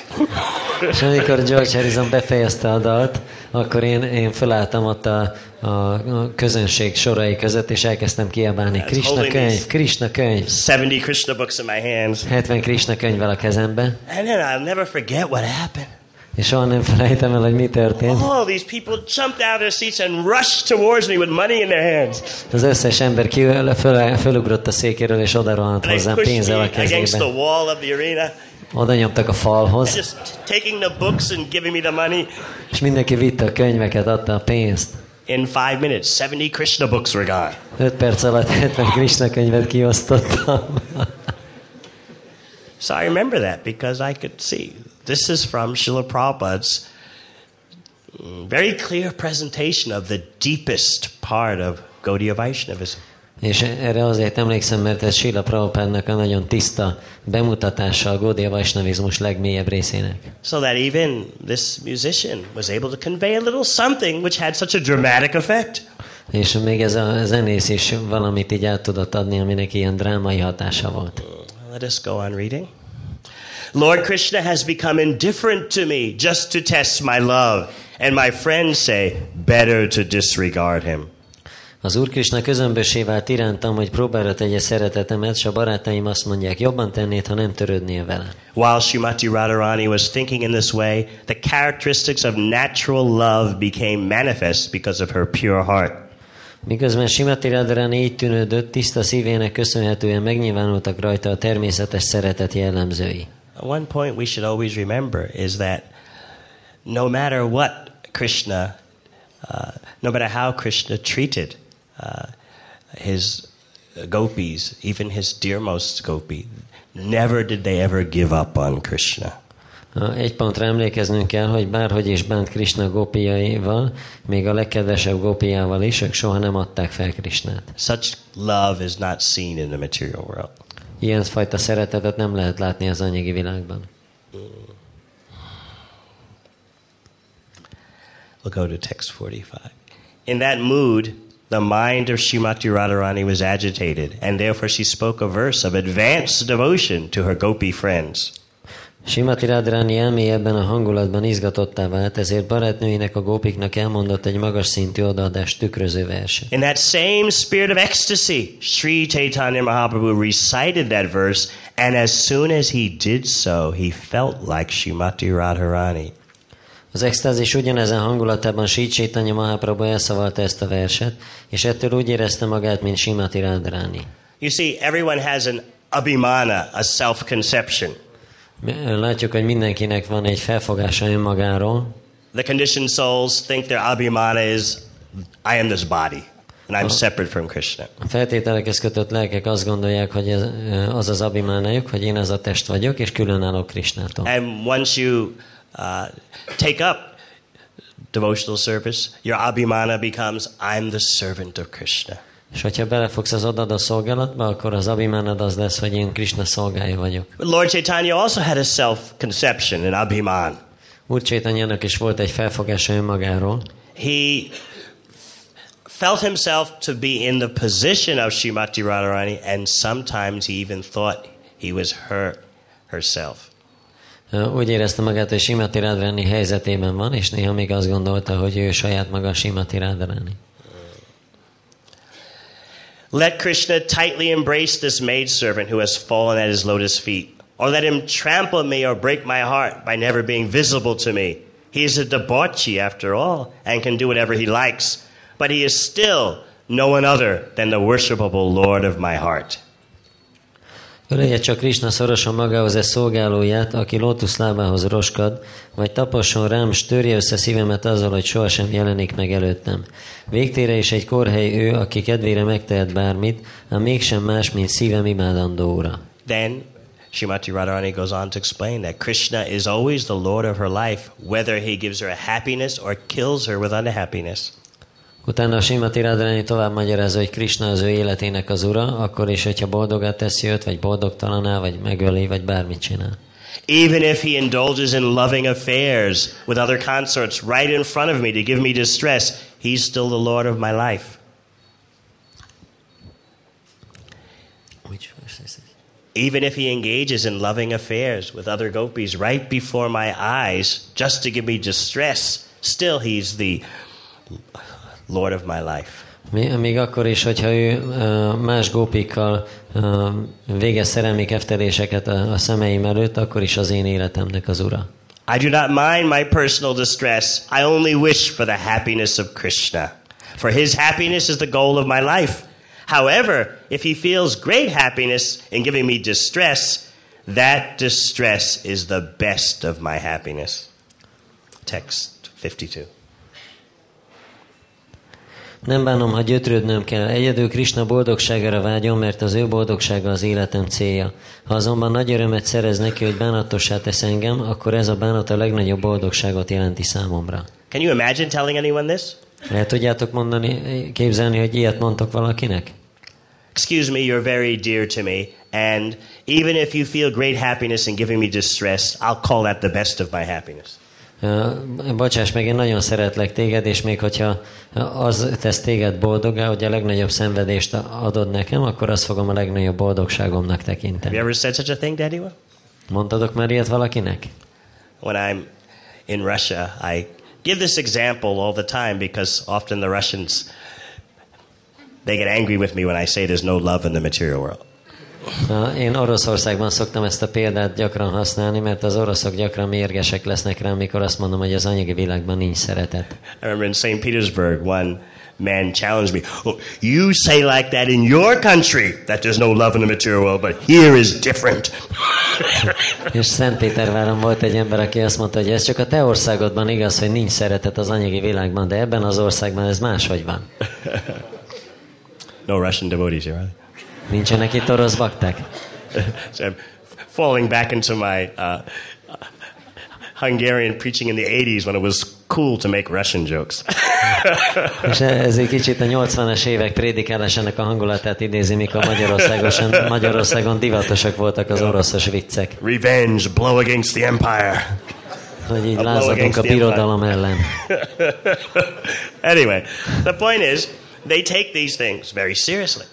És amikor George Harrison befejezte a dalt, akkor én, én felálltam ott a, a közönség sorai között, és elkezdtem kiabálni, Krishna könyv, Krishna könyv. 70 Krishna books in my hands. 70 Krishna könyvvel a kezembe. And then I'll never forget what happened. És soha nem felejtem el, hogy mi történt. All these people jumped out of their seats and rushed towards me with money in their hands. Az összes ember ki, föl, fölugrott a székéről, és oda rohant And they hozzám pénzzel a against the kezébe. wall of the arena, Oda nyomtak a falhoz, just taking the books and giving me the money. és mindenki vitte a könyveket, adta a pénzt. In five minutes, 70 Krishna books were gone. 5 perc alatt 70 Krishna könyvet kiosztottam. So I remember that because I could see this is from Srila Prabhupada's very clear presentation of the deepest part of Gaudiya Vaishnavism. És erre azért emlékszem, mert ez Sila Prabhupádnak a nagyon tiszta bemutatása a Gaudiya Vaisnavizmus legmélyebb részének. So that even this musician was able to convey a little something which had such a dramatic effect. És még ez a zenész is valamit így át tudott adni, aminek ilyen drámai hatása volt. Let us go on reading. Lord Krishna has become indifferent to me just to test my love, and my friends say, better to disregard him. Az Úr Krishna közömbösé vált irántam, hogy próbára tegye szeretetemet, s a barátaim azt mondják, jobban tennéd, ha nem törődnél vele. While Srimati Radharani was thinking in this way, the characteristics of natural love became manifest because of her pure heart. Miközben Simati Radharani így tűnődött, tiszta szívének köszönhetően megnyilvánultak rajta a természetes szeretet jellemzői. One point we should always remember is that no matter what Krishna, uh, no matter how Krishna treated uh, his gopis, even his dearmost gopi, never did they ever give up on Krishna. Egy pontra emlékeznünk kell, hogy bárhogy is bánt Krishna gópiaival, még a legkedvesebb gópiával is, ők soha nem adták fel Krishnát. Such love is not seen in the material world. Ilyen fajta szeretetet nem lehet látni az anyagi világban. We'll go to text 45. In that mood, the mind of Srimati Radharani was agitated, and therefore she spoke a verse of advanced devotion to her gopi friends. Simati Radharani elméje ebben a hangulatban izgatottá vált, ezért barátnőinek a gópiknak elmondott egy magas szintű odaadást tükröző verset. In that same spirit of ecstasy, Sri Chaitanya Mahaprabhu recited that verse, and as soon as he did so, he felt like Srimati Radharani. Az extázis ugyanezen hangulatában Sri Chaitanya Mahaprabhu elszavalta ezt a verset, és ettől úgy érezte magát, mint Simati Radharani. You see, everyone has an abhimana, a self-conception. Látjuk, hogy mindenkinek van egy felfogása önmagáról. The conditioned souls think their abhimana is, I am this body, and I'm separate from Krishna. A feltételekhez kötött lelkek azt gondolják, hogy ez, az az abimánájuk, hogy én ez a test vagyok, és különállok Krisnától. And once you uh, take up devotional service, your abhimana becomes, I'm the servant of Krishna. És hogyha belefogsz az odada szolgálatba, akkor az abimánad az lesz, hogy én Krishna szolgája vagyok. But Lord Chaitanya also had a self-conception, an abhiman. Úr Csétanyának is volt egy felfogása önmagáról. He felt himself to be in the position of Srimati Radharani, and sometimes he even thought he was her herself. Úgy érezte magát, hogy Simati Radharani helyzetében van, és néha még azt gondolta, hogy ő saját maga Simati Radharani. Let Krishna tightly embrace this maidservant who has fallen at his lotus feet, or let him trample me or break my heart by never being visible to me. He is a debauchee after all, and can do whatever he likes, but he is still no one other than the worshipable Lord of my heart. Ölelje csak Krishna szorosan magához e szolgálóját, aki lótuszlábához roskad, vagy tapasson rám, s össze szívemet azzal, hogy sohasem jelenik meg előttem. Végtére is egy korhely ő, aki kedvére megtehet bármit, ám mégsem más, mint szívem imádandó ura. Then Srimati Radharani goes on to explain that Krishna is always the Lord of her life, whether he gives her a happiness or kills her with unhappiness. Utána a Simati Radharani tovább magyarázza, hogy Krishna az ő életének az ura, akkor is, hogyha boldogát teszi őt, vagy boldogtalaná, vagy megöli, vagy bármit csinál. Even if he indulges in loving affairs with other consorts right in front of me to give me distress, he's still the Lord of my life. Even if he engages in loving affairs with other gopis right before my eyes, just to give me distress, still he's the Lord of my life. Még akkor is, hogyha ő más gópikkal végez szerelmi kefteléseket a szemeim előtt, akkor is az én életemnek az ura. I do not mind my personal distress. I only wish for the happiness of Krishna. For his happiness is the goal of my life. However, if he feels great happiness in giving me distress, that distress is the best of my happiness. Text 52. Nem bánom, ha gyötrődnöm kell. Egyedül Krishna boldogságára vágyom, mert az ő boldogsága az életem célja. Ha azonban nagy örömet szerez neki, hogy bánatossá tesz engem, akkor ez a bánat a legnagyobb boldogságot jelenti számomra. Can you imagine telling anyone this? El tudjátok mondani, képzelni, hogy ilyet mondtok valakinek? Excuse me, you're very dear to me, and even if you feel great happiness in giving me distress, I'll call that the best of my happiness. Bocsáss meg, én nagyon szeretlek téged, és még hogyha az tesz téged boldogá, hogy a legnagyobb szenvedést adod nekem, akkor azt fogom a legnagyobb boldogságomnak tekinteni. Have you ever said such a thing to anyone? Mondtadok már ilyet valakinek? When I'm in Russia, I give this example all the time because often the Russians they get angry with me when I say there's no love in the material world. Én Oroszországban szoktam ezt a példát gyakran használni, mert az oroszok gyakran mérgesek lesznek rá, amikor azt mondom, hogy az anyagi világban nincs szeretet. I remember in St. Petersburg, one man challenged me. Oh, you say like that in your country, that there's no love in the material world, but here is different. *laughs* És Szentpéterváron volt egy ember, aki azt mondta, hogy ez csak a te országodban igaz, hogy nincs szeretet az anyagi világban, de ebben az országban ez máshogy van. *laughs* no Russian devotees here, right? Nincsenek itt orosz bakták? *laughs* so I'm falling back into my uh, Hungarian preaching in the 80s when it was cool to make Russian jokes. *laughs* És ez egy kicsit a 80-as évek prédikálásának a hangulatát idézi, mikor Magyarországon, Magyarországon divatosak voltak az oroszos viccek. Revenge, blow against the empire. Hogy így lázadunk a birodalom ellen. *laughs* anyway, the point is, they take these things very seriously.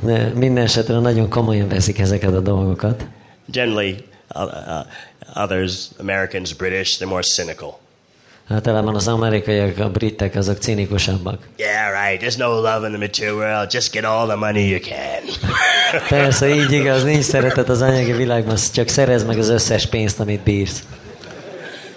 De minden esetre nagyon komolyan veszik ezeket a dolgokat. Generally, uh, uh, others, Americans, British, they're more cynical. Általában az amerikaiak, a britek, azok cinikusabbak. Yeah, right. There's no love in the material world. Just get all the money you can. *laughs* Persze, így igaz, nincs szeretet az anyagi világban, csak szerez meg az összes pénzt, amit bírsz.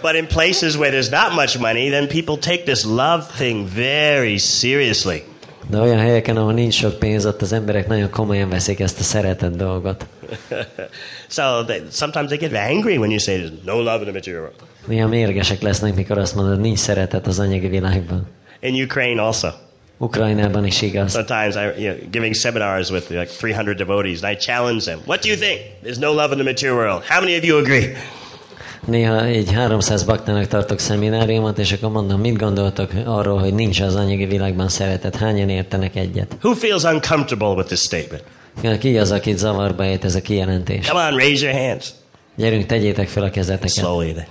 But in places where there's not much money, then people take this love thing very seriously. De olyan helyeken, ahol nincs sok pénz, ott az emberek nagyon komolyan veszik ezt a szeretet dolgot. *laughs* so they, sometimes they get angry when you say there's no love in the material world. Néha mérgesek lesznek, mikor azt mondod, nincs szeretet az anyagi világban. In Ukraine also. Ukrajnában is igaz. Sometimes I, you know, giving seminars with like 300 devotees, and I challenge them. What do you think? There's no love in the material world. How many of you agree? Néha egy 300 baktának tartok szemináriumot, és akkor mondom, mit gondoltok arról, hogy nincs az anyagi világban szeretet? Hányan értenek egyet? Who feels uncomfortable with this statement? Ki az, akit zavarba ejt ez a kijelentés? Come on, raise your hands. Gyerünk, tegyétek fel a kezeteket. Slowly then.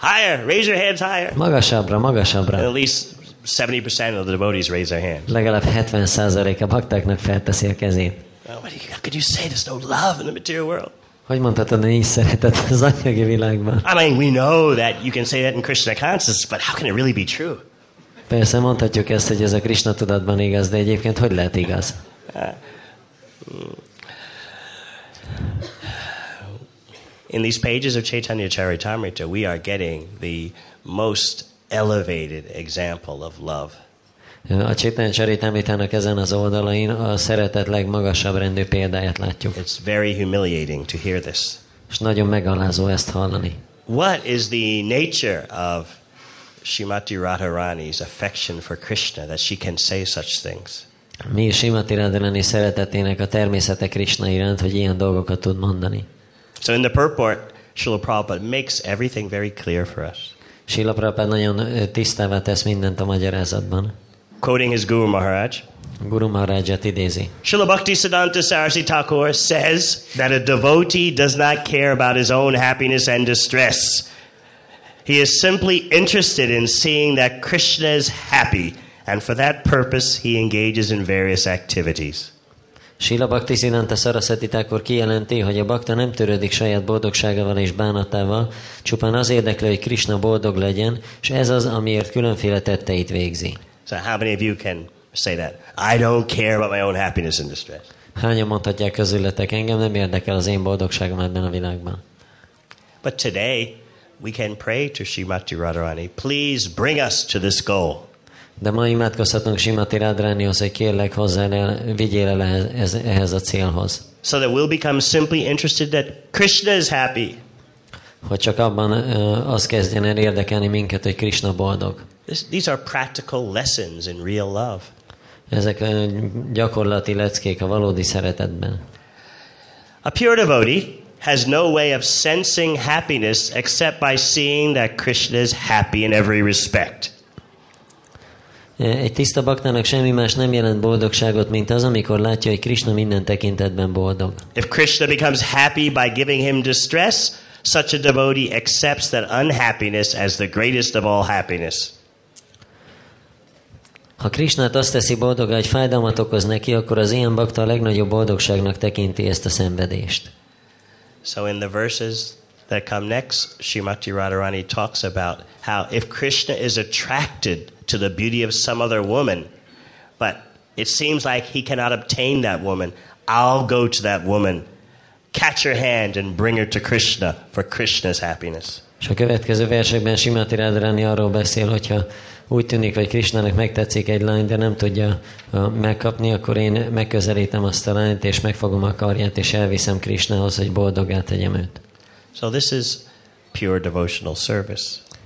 Higher, raise your hands higher. Magasabbra, magasabbra. At least 70% of the devotees raise their hand. Legalább 70% a baktáknak felteszi a kezét. How could you say there's no love in the material world? Hogy mondhatod, nincs szeretet az anyagi világban? I mean, we know that you can say that in Krishna consciousness, but how can it really be true? Persze mondhatjuk ezt, hogy ez a Krishna tudatban igaz, de egyébként hogy lehet igaz? In these pages of Chaitanya Charitamrita, we are getting the most elevated example of love. A Chaitanya Charitamritának ezen az oldalain a szeretet legmagasabb rendű példáját látjuk. It's very humiliating to hear this. És nagyon megalázó ezt hallani. What is the nature of Shrimati Radharani's affection for Krishna that she can say such things? Mi Shrimati Radharani szeretetének a természete Krishna iránt, hogy ilyen dolgokat tud mondani? So in the purport, Srila Prabhupada makes everything very clear for us. Srila Prabhupada nagyon tisztává tesz mindent a magyarázatban. Quoting his Guru Maharaj. Guru Maharajat idézi. Srila Bhakti Siddhanta Sarasi Thakur says that a devotee does not care about his own happiness and distress. He is simply interested in seeing that Krishna is happy and for that purpose he engages in various activities. Sila Bhakti Siddhanta Saraswati Thakur kijelenti, hogy a bakta nem törődik saját boldogságával és bánatával, csupán az érdekli, hogy Krishna boldog legyen, és ez az, amiért különféle tetteit végzi. So how many of you can say that? I don't care about my own happiness and distress. Hányan mondhatják közületek, engem nem érdekel az én boldogságom ebben a világban. But today we can pray to Srimati Radharani, please bring us to this goal. De ma imádkozhatunk Simati Radránihoz, hogy kérlek hozzá el, vigyél el ehhez, ehhez a célhoz. So that we'll become simply interested that Krishna is happy. Hogy csak abban az kezdjen el érdekelni minket, hogy Krishna boldog. This, these are practical lessons in real love. Ezek gyakorlati leckék a valódi szeretetben. A pure devotee has no way of sensing happiness except by seeing that Krishna is happy in every respect. Egy tiszta baktának semmi más nem jelent boldogságot, mint az, amikor látja, hogy Krishna minden tekintetben boldog. If Krishna becomes happy by giving him distress, such a devotee accepts that unhappiness as the greatest of all happiness. Ha Krishnát azt teszi boldog, hogy fájdalmat okoz neki, akkor az ilyen bakta a legnagyobb boldogságnak tekinti ezt a szenvedést. So in the verses that come next, Srimati Radharani talks about how if Krishna is attracted to the beauty of some other woman, but it seems like he cannot obtain that woman, I'll go to that woman, catch her hand and bring her to Krishna for Krishna's happiness. És a következő versekben Simati Radharani arról beszél, hogyha úgy tűnik, hogy Krishnának megtetszik egy lány, de nem tudja megkapni, akkor én megközelítem azt a lányt, és megfogom a karját, és elviszem Krishnához, hogy boldogá tegyem őt. So this is pure devotional service.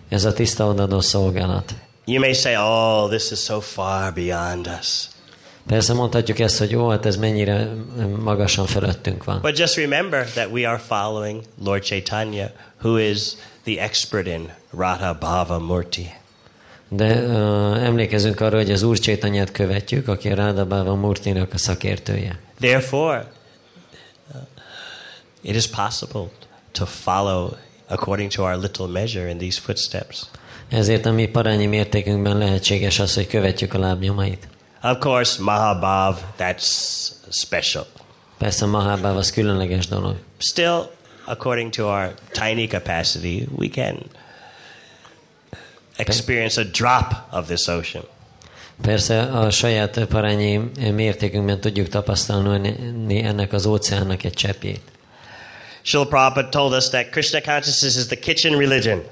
Ez a tiszta odadó szolgálat. You may say, oh, this is so far beyond us. Persze mondhatjuk ezt, hogy jó, hát ez mennyire magasan felettünk van. But just remember that we are following Lord Chaitanya, who is the expert in Radha Bhava Murti. De uh, emlékezünk arra, hogy az Úr Csétanyát követjük, aki Radha Bhava Murtinak a szakértője. Therefore, uh, it is possible to follow according to our little measure in these footsteps. Ezért a mi parányi mértékünkben lehetséges az, hogy követjük a lábnyomait. Of course, Mahabhav, that's special. Persze Mahabhav az különleges dolog. Still, according to our tiny capacity, we can experience a drop of this ocean. Persze a saját parányi mértékünkben tudjuk tapasztalni ennek az óceánnak egy cseppjét. Srila Prabhupada told us that Krishna consciousness is the kitchen religion.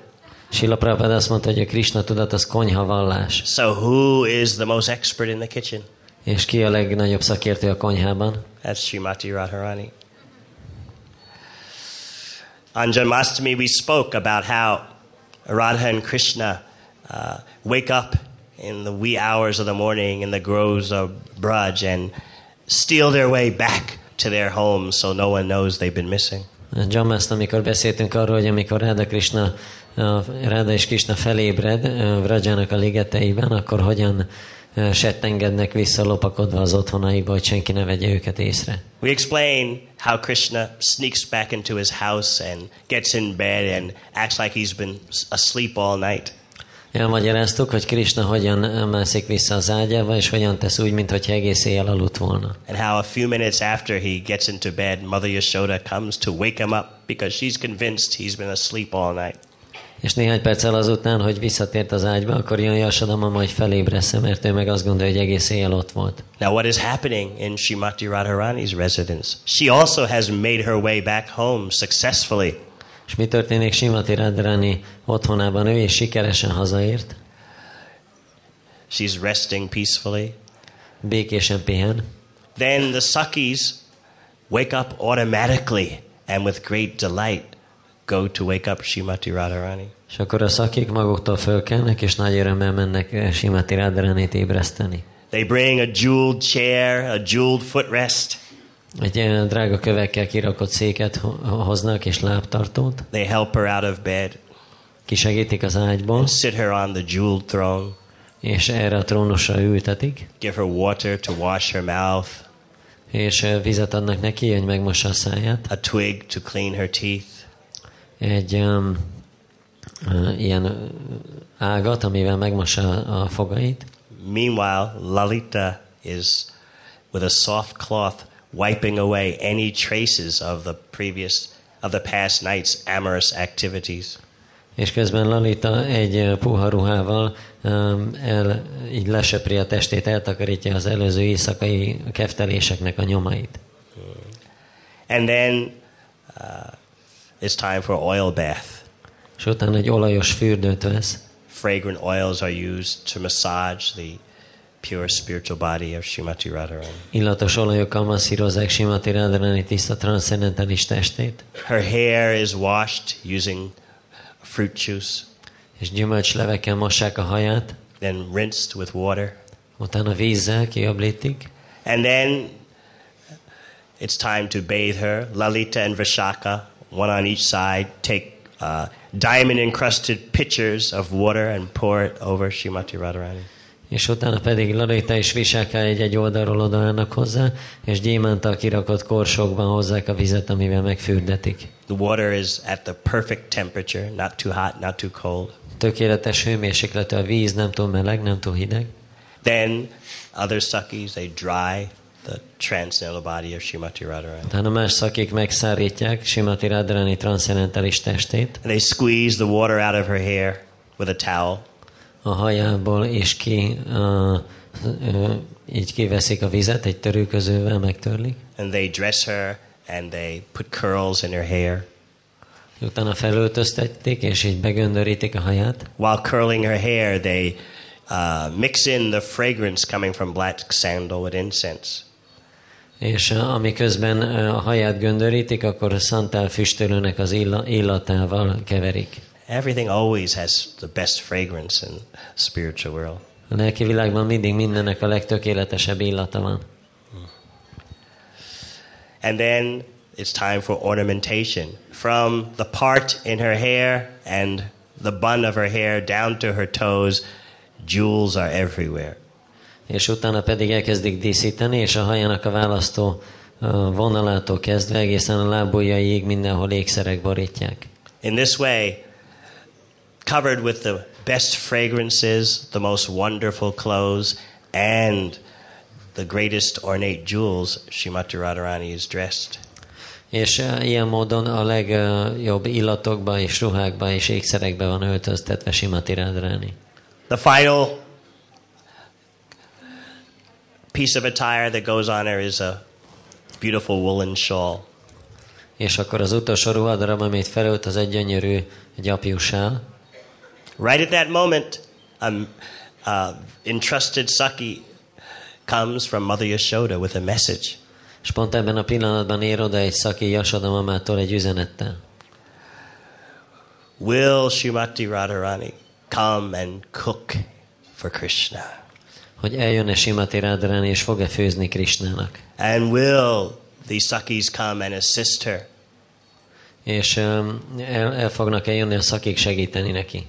Srila Prabhupada azt mondta, hogy a Krishna tudat az konyha vallás. So who is the most expert in the kitchen? És ki a legnagyobb szakértő a konyhában? That's Srimati Radharani. On Janmashtami, we spoke about how Radha and Krishna uh, wake up in the wee hours of the morning in the groves of Braj and steal their way back to their homes so no one knows they've been missing. Jamaszt, amikor beszéltünk arról, hogy amikor Ráda Krishna, Ráda és Krishna felébred Vrajának a ligeteiben, akkor hogyan settengednek vissza lopakodva az otthonaikba, hogy senki ne vegye őket észre. We explain how Krishna sneaks back into his house and gets in bed and acts like he's been asleep all night. Elmagyaráztuk, hogy Krishna hogyan mászik vissza az ágyába, és hogyan tesz úgy, mintha egész éjjel aludt volna. And how a few minutes after he gets into bed, Mother Yashoda comes to wake him up because she's convinced he's been asleep all night. És néhány perccel azután, hogy visszatért az ágyba, akkor jön mama, hogy felébresze, mert ő meg azt gondolja, hogy egész éjjel ott volt. Now what is happening in Shrimati Radharani's residence? She also has made her way back home successfully. És mi történik Simati Radharani otthonában? Ő is sikeresen hazaért. She's resting peacefully. Békésen pihen. Then the Sakis wake up automatically and with great delight go to wake up Shrimati Radharani. És akkor a szakik maguktól fölkelnek, és nagy örömmel mennek Simati Radharanit ébreszteni. They bring a jeweled chair, a jeweled footrest. Egy drága kövekkel kirakott széket hoznak és lábtartót. They help her out of bed. Kisegítik az ágyból. Sit her on the jeweled throne. És erre a trónusra ültetik. Give her water to wash her mouth. És vizet adnak neki, hogy megmossa a száját. A twig to clean her teeth. Egy um, uh, ilyen ágat, amivel megmossa a fogait. meanwhile, Lalita is with a soft cloth wiping away any traces of the previous of the past night's amorous activities. És közben Lalita egy ö, puha ruhával um, el, így lesöpri a testét, eltakarítja az előző éjszakai kefteléseknek a nyomait. And then uh, it's time for oil bath. És utána egy olajos fürdőt vesz, Fragrant oils are used to massage the pure spiritual body of Srimati Radharani. illatos olajokkal masszírozzák Simati Radharani tiszta transzcendentális testét, Her hair is washed using fruit juice, és gyümölcslevekkel mossák a haját, then rinsed with water. utána vízzel kiöblítik, And then it's time to bathe her. Lalita and Vishaka, one on each side, take uh, diamond encrusted pitchers of water and pour it over Shrimati Radharani. és utána pedig Lalita és Visáka egy-egy oldalról odaállnak hozzá, és gyémántal kirakott korsókban hozzák a vizet, amivel megfürdetik. The water is at the perfect temperature, not too hot, not too cold. Tökéletes hőmérsékletű a víz, nem túl meleg, nem túl hideg. Then other sakis, they dry the transcendental body of Radharani. Utána más szakik megszárítják Simati Radharani transzcendentális testét And they squeeze the water out of her hair with a towel. a hajából, és ki, uh, uh, így kiveszik a vizet, egy törőközővel megtörlik. And they dress her and they put curls in her hair. Utána felöltöztették, és így begöndörítik a haját. While curling her hair, they uh, mix in the fragrance coming from black sandal with incense. És uh, amiközben uh, a haját göndörítik, akkor a szantál füstölőnek az illa, illatával keverik. Everything always has the best fragrance in spiritual world. A lelki világban mindig mindennek a legtökéletesebb illata van. And then it's time for ornamentation. From the part in her hair and the bun of her hair down to her toes, jewels are everywhere. És utána pedig elkezdik díszíteni, és a hajának a választó vonalától kezdve egészen a lábujjaiig mindenhol ékszerek borítják. In this way, covered with the best fragrances, the most wonderful clothes, and the greatest ornate jewels, Shrimati Radharani is dressed. És ilyen módon a legjobb illatokba és ruhákba és ékszerekbe van öltöztetve Simati Radharani. The final piece of attire that goes on her is a beautiful woolen shawl. És akkor az utolsó ruhadarab, amit felölt, az egy gyönyörű. Right at that moment, an uh, entrusted Saki comes from Mother Yashoda with a message. És pont ebben a pillanatban ér oda egy szaki Jasoda mamától egy üzenettel. Will Shrimati Radharani come and cook for Krishna? Hogy eljön-e Simati Radharani és fog-e főzni Krishnának. And will the Sakis come and assist her? És um, el, el fognak eljönni a szakik segíteni neki.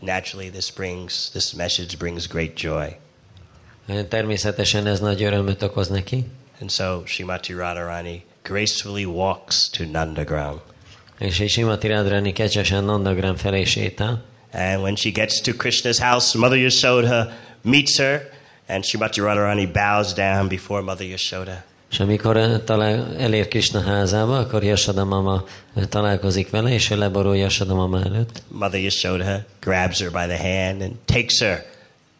Naturally, this brings this message brings great joy. Természetesen ez nagy örömöt okoz neki. And so Shrimati Radharani gracefully walks to Nandagram. És így Simati Radharani kecsesen Nandagram felé sétál. And when she gets to Krishna's house, Mother Yashoda meets her, and Shrimati Radharani bows down before Mother Yashoda. És amikor eh, talál, elér Krishna házába, akkor Jasoda mama eh, találkozik vele, és ő leborul Jasoda mama előtt. Mother Yashoda grabs her by the hand and takes her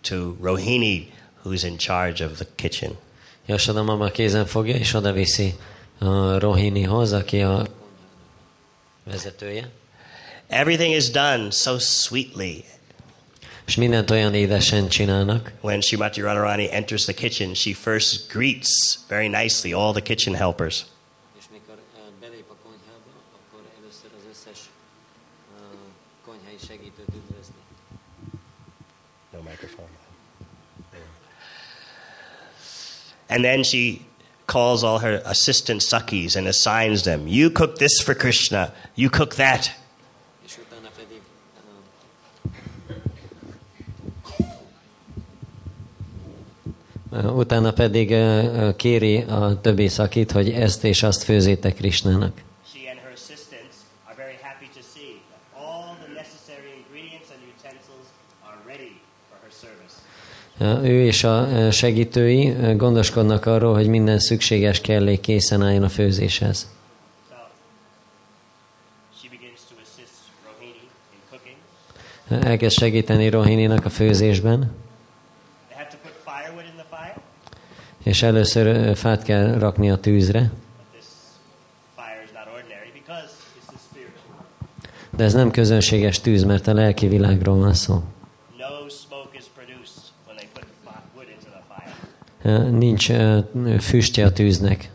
to Rohini, who's in charge of the kitchen. Jasoda mama kézen fogja, és oda viszi a Rohinihoz, aki a vezetője. Everything is done so sweetly. És mindent olyan édesen csinálnak. When Shrimati Radharani enters the kitchen, she first greets very nicely all the kitchen helpers. És mikor eh, belép a konyhába, akkor először az összes eh, konyhai segítőt üdvözli. No microphone. And then she calls all her assistant sakis and assigns them. You cook this for Krishna. You cook that. Utána pedig kéri a többi szakit, hogy ezt és azt főzétek Krisnának. Ő és a segítői gondoskodnak arról, hogy minden szükséges kellék készen álljon a főzéshez. Elkezd segíteni Rohininak a főzésben, They have to put firewood in the fire, és először fát kell rakni a tűzre. De ez nem közönséges tűz, mert a lelki világról van szó. Nincs füstje a tűznek.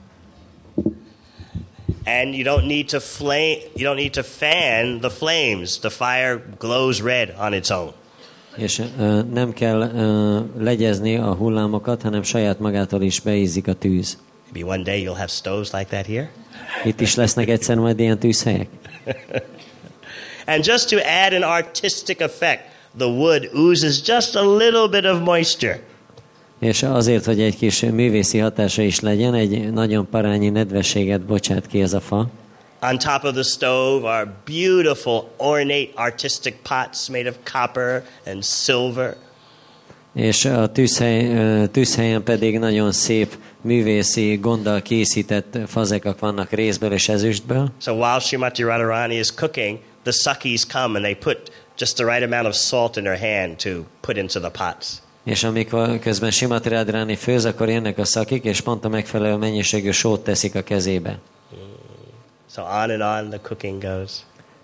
And you don't need to flame you don't need to fan the flames. The fire glows red on its own. És ö, nem kell ö, legyezni a hullámokat, hanem saját magától is beízik a tűz. Maybe one day you'll have stoves like that here. Itt is lesznek egyszer majd ilyen tűzhelyek. *laughs* And just to add an artistic effect, the wood oozes just a little bit of moisture. És azért, hogy egy kis művészi hatása is legyen, egy nagyon parányi nedvességet bocsát ki ez a fa. On top of the stove are beautiful, ornate, artistic pots made of copper and silver. És a tűzhely, tűzhelyen pedig nagyon szép művészi gonddal készített fazekak vannak részből és ezüstből. So while Srimati Radharani is cooking, the Sakis come and they put just the right amount of salt in their hand to put into the pots. És amikor közben Simati Radráni főz, akkor jönnek a szakik, és pont a megfelelő mennyiségű sót teszik a kezébe. So on and on the cooking goes.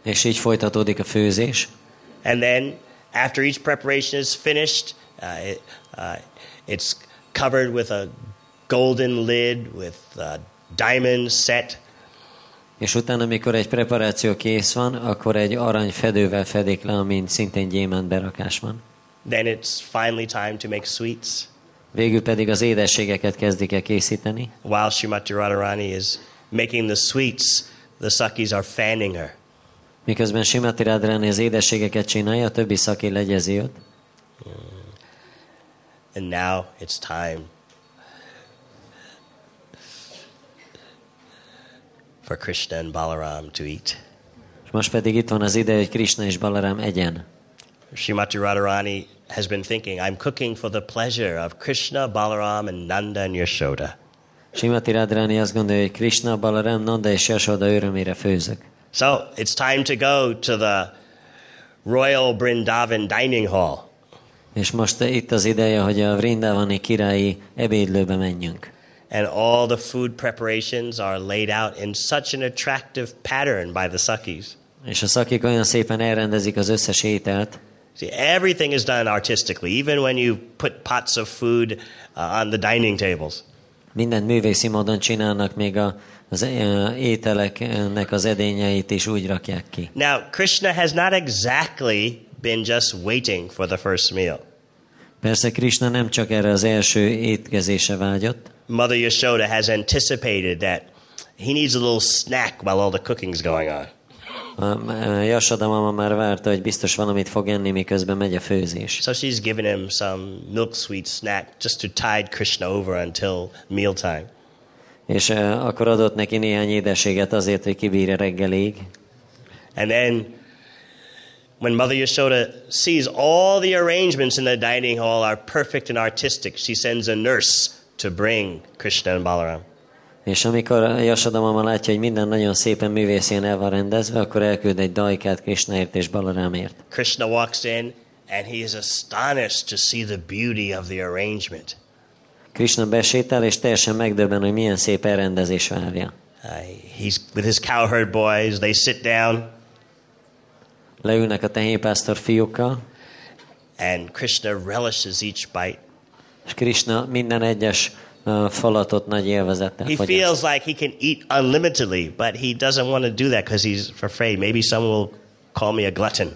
És így folytatódik a főzés. And then after each preparation is finished, uh, it, uh, it's covered with a golden lid with a diamond set. És utána, amikor egy preparáció kész van, akkor egy arany fedővel fedik le, amin szintén gyémánt berakás van. Then it's finally time to make sweets. Végül pedig az édességeket kezdik el készíteni. While Srimati Radharani is making the sweets, the Sakis are fanning her. Miközben Simati Radráni az édességeket csinálja, a többi szaki legyezi őt. And now it's time for Krishna and Balaram to eat. És most pedig itt van az ide, hogy Krishna és Balaram egyen. Srimati Radharani has been thinking, I'm cooking for the pleasure of Krishna, Balaram, and Nanda and Yashoda. Simati Radráni azt gondolja, hogy Krishna, Balaram, Nanda és Yasoda örömére főzök. So it's time to go to the Royal Brindavan dining hall. És most itt az ideje, hogy a Vrindavani királyi ebédlőbe menjünk. And all the food preparations are laid out in such an attractive pattern by the Sakis. És a szakik olyan szépen elrendezik az összes ételt, See, everything is done artistically, even when you put pots of food uh, on the dining tables. Mindent művészi módon csinálnak, még a, az ö, ételeknek az edényeit is úgy rakják ki. Now, Krishna has not exactly been just waiting for the first meal. Persze Krishna nem csak erre az első étkezése vágyott, Mother Yashoda has anticipated that he needs a little snack while all the cooking's going on. A Yasoda mama már várta, hogy biztos valamit fog enni, miközben megy a főzés. So she's given him some milk sweet snack just to tide Krishna over until mealtime. És ö, akkor adott neki néhány édességet azért, hogy kibírja reggelig. And then when Mother Yashoda sees all the arrangements in the dining hall are perfect and artistic, she sends a nurse to bring Krishna and Balaram. És amikor a Yasoda mama látja, hogy minden nagyon szépen művészén el van rendezve, akkor elküld egy dajkát Krishnaért és Balarámért. Krishna walks in and he is astonished to see the beauty of the arrangement. Krishna besétál, és teljesen megdöbben, hogy milyen szép elrendezés várja. Uh, he's with his cowherd boys, they sit down, Leülnek a tehénpásztor fiúkkal, and Krishna relishes each bite. és Krishna minden egyes falatot nagy élvezettel He fogyaszt. feels like he can eat unlimitedly, but he doesn't want to do that because he's afraid maybe someone will call me a glutton.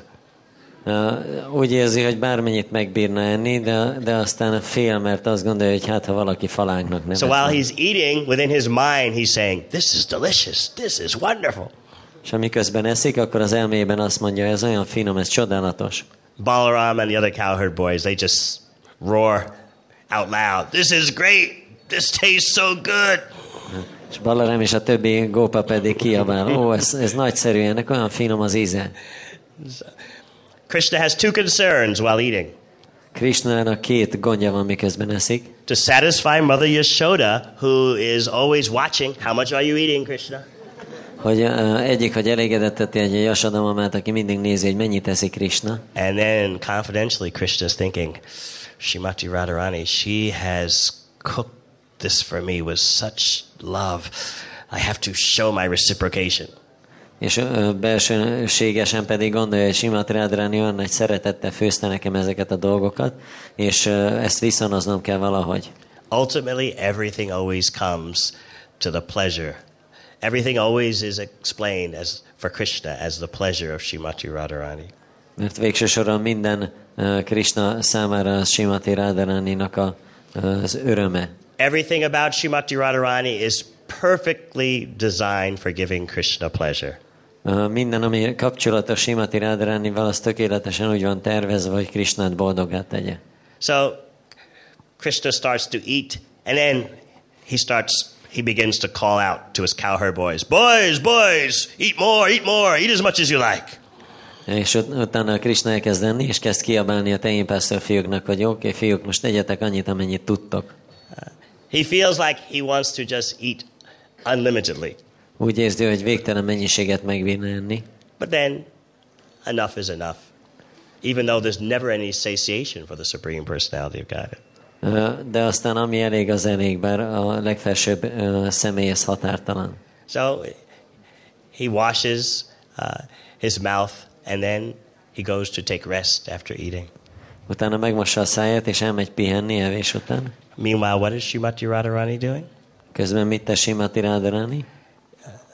Uh, úgy érzi, hogy bármennyit megbírna enni, de, de aztán fél, mert azt gondolja, hogy hát ha valaki falánknak nevet. So while he's eating, within his mind, he's saying, This is delicious. This is wonderful. És amiközben eszik, akkor az elmében azt mondja, ez olyan finom, ez csodálatos. Balaram and the other cowherd boys, they just roar out loud, This is great. This tastes so good. És Balaram és a többi gópa pedig kiabál, ó, ez, ez nagyszerű, ennek olyan finom az íze. Krishna has two concerns while eating. Krishnának két gondja van, miközben eszik. To satisfy Mother Yashoda, who is always watching, how much are you eating, Krishna? Hogy uh, egyik, hogy elégedetteti egy Yashoda mamát, aki mindig nézi, hogy mennyit eszik Krishna. And then confidentially, Krishna's thinking, Shrimati Radharani, she has cooked this for me with such love. I have to show my reciprocation. És belsőségesen pedig gondolja, hogy Simat Rádrani olyan nagy szeretettel főzte nekem ezeket a dolgokat, és ezt viszonoznom kell valahogy. Ultimately, everything always comes to the pleasure. Everything always is explained as for Krishna as the pleasure of Shrimati Radharani. Mert végső soron minden Krishna számára Simati ö, az öröme. Everything about Shrimati Radharani is perfectly designed for giving Krishna pleasure. Minden, ami kapcsolatos Simati Rádaranival, az tökéletesen úgy van tervezve, hogy Krishnát boldogát tegye. So Krishna starts to eat, and then he starts. He begins to call out to his cowherd boys, "Boys, boys, eat more, eat more, eat as much as you like." És ut- utána Krishna elkezd enni, és kezd kiabálni a tehénpásztor fiúknak, hogy oké, okay, fiúk, most egyetek annyit, amennyit tudtok. He feels like he wants to just eat unlimitedly. Úgy érzi, hogy végtelen mennyiséget megbírna enni. But then, enough is enough. Even though there's never any satiation for the Supreme Personality of God. De aztán ami elég, az elég, bár a legfelsőbb ö, személy ez határtalan. So he washes uh, his mouth and then he goes to take rest after eating. Utána megmossa a száját, és elmegy pihenni evés után. Meanwhile, what is Srimati Radharani doing? Közben mit tesz Simati Rádarani?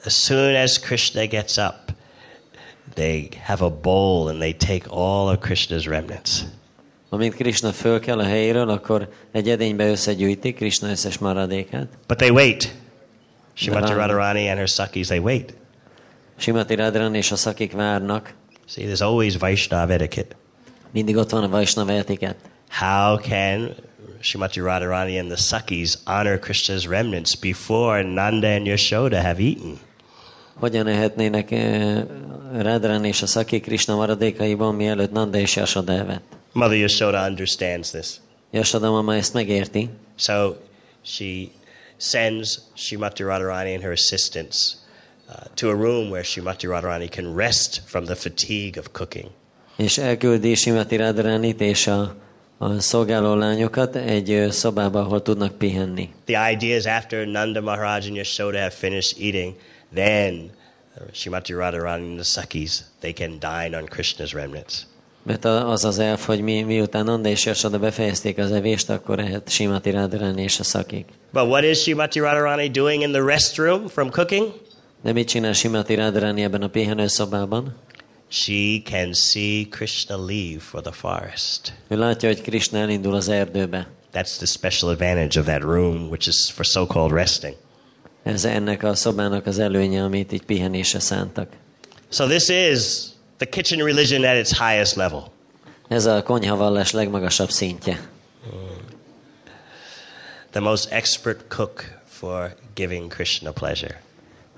As soon as Krishna gets up, they have a bowl and they take all of Krishna's remnants. Amint Krishna föl kell a helyéről, akkor egy edénybe összegyűjtik Krishna összes maradékát. But they wait. Srimati Radharani. Radharani and her Sakis, they wait. Simati Rádarani és a szakik várnak. See, there's always Vaishnav etiquette. Mindig ott van a Vaisnava etiket. How can Srimati Radharani and the Sakis honor Krishna's remnants before Nanda and Yashoda have eaten? Hogyan ehetnének eh, Rádarani és a szakik Krishna maradékaiban, mielőtt Nanda és Yashoda evett? Mother Yashoda understands this. Yashoda mama ezt megérti, So she sends Srimati Radharani and her assistants uh, to a room where Srimati Radharani can rest from the fatigue of cooking. és elküldi Simati Rádaranit és a, a szolgáló lányokat egy szobába, ahol tudnak pihenni. The idea is after Nanda Maharaj and Yashoda have finished eating, then Srimati Radharani and the Sakis, they can dine on Krishna's remnants. Mert az az elf, hogy mi, miután Nanda és Yashoda befejezték az evést, akkor ehet Simati Rádarani és a szakik. But what is Srimati Radharani doing in the restroom from cooking? De mit csinál Simati Rádarani ebben a pihenőszobában? She can see Krishna leave for the forest. Ő látja, hogy Krishna elindul az erdőbe. That's the special advantage of that room, which is for so called resting. Ez ennek a szobának az előnye, amit így pihenésre szántak. So, this is the kitchen religion at its highest level. Ez a konyhavallás legmagasabb szintje. The most expert cook for giving Krishna pleasure.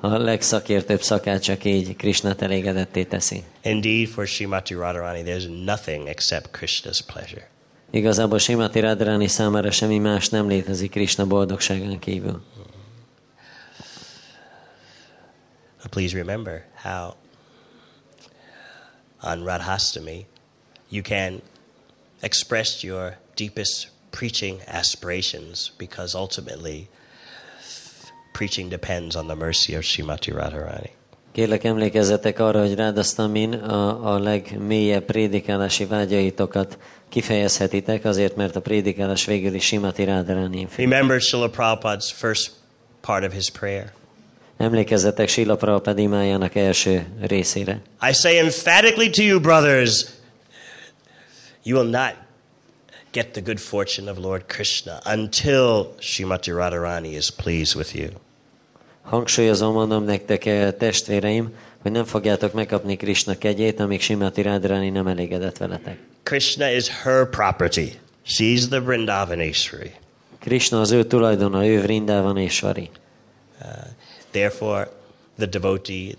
A legszakértőbb szakács, aki így Krishnát elégedetté teszi. Indeed, for Srimati Radharani, there's nothing except Krishna's pleasure. Igazából Simati Radharani számára semmi más nem létezik Krishna boldogságán kívül. Please remember how on Radhastami you can express your deepest preaching aspirations because ultimately preaching depends on the mercy of Srimati Radharani. Kérlek emlékezzetek arra, hogy Rádasztamin a, a legmélyebb prédikálási vágyaitokat kifejezhetitek, azért, mert a prédikálás végül is Simati függ. Remember Srila Prabhupada's first part of his prayer. Emlékezzetek Sila Prabhupada imájának első részére. I say emphatically to you, brothers, you will not get the good fortune of Lord Krishna until Srimati Radharani is pleased with you. Hangsúlyozom, mondom nektek, eh, testvéreim, hogy nem fogjátok megkapni Krishna kegyét, amíg Simati Radharani nem elégedett veletek. Krishna is her property. She's the Vrindavaneshwari. Krishna az ő tulajdona, ő Vrindavan és Vari. Uh, therefore, the devotee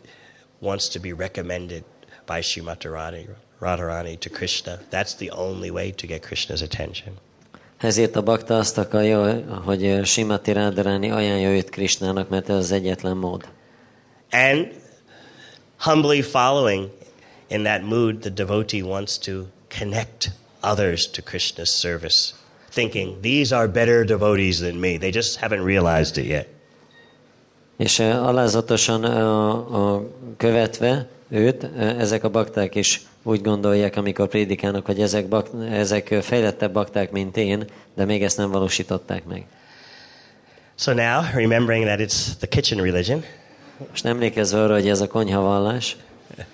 wants to be recommended by Srimati Radha- Radharani to Krishna. That's the only way to get Krishna's attention. Ezért a bakta azt akarja, hogy Simati Radharani ajánlja őt Krishnának, mert ez az egyetlen mód. And humbly following in that mood, the devotee wants to connect others to Krishna's service, thinking, these are better devotees than me. They just haven't realized it yet. És uh, alázatosan uh, követve őt, uh, ezek a bakták is úgy gondolják, amikor prédikálnak, hogy ezek, bak, ezek fejlettebb bakták, mint én, de még ezt nem valósították meg. So now, remembering that it's the kitchen religion, Most emlékezve arra, hogy ez a konyhavallás, *laughs*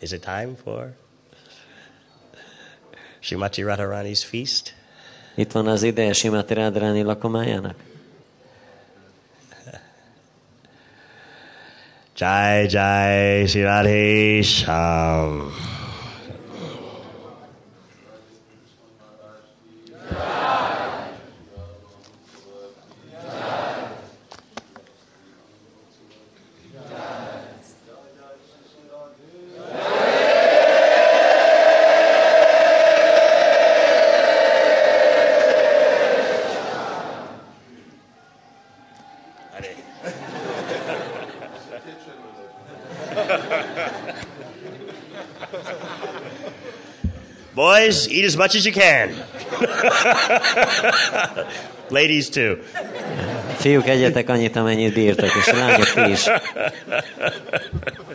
is it time for Srimati Radharani's feast? itt van az ideje Simati Radharani lakomájának. Jai Jai Sri Radhe Sham. Boys, eat as much as you can. *laughs* Ladies too. Fiúk, egyetek annyit, amennyit bírtok, és lányok ti is. *laughs*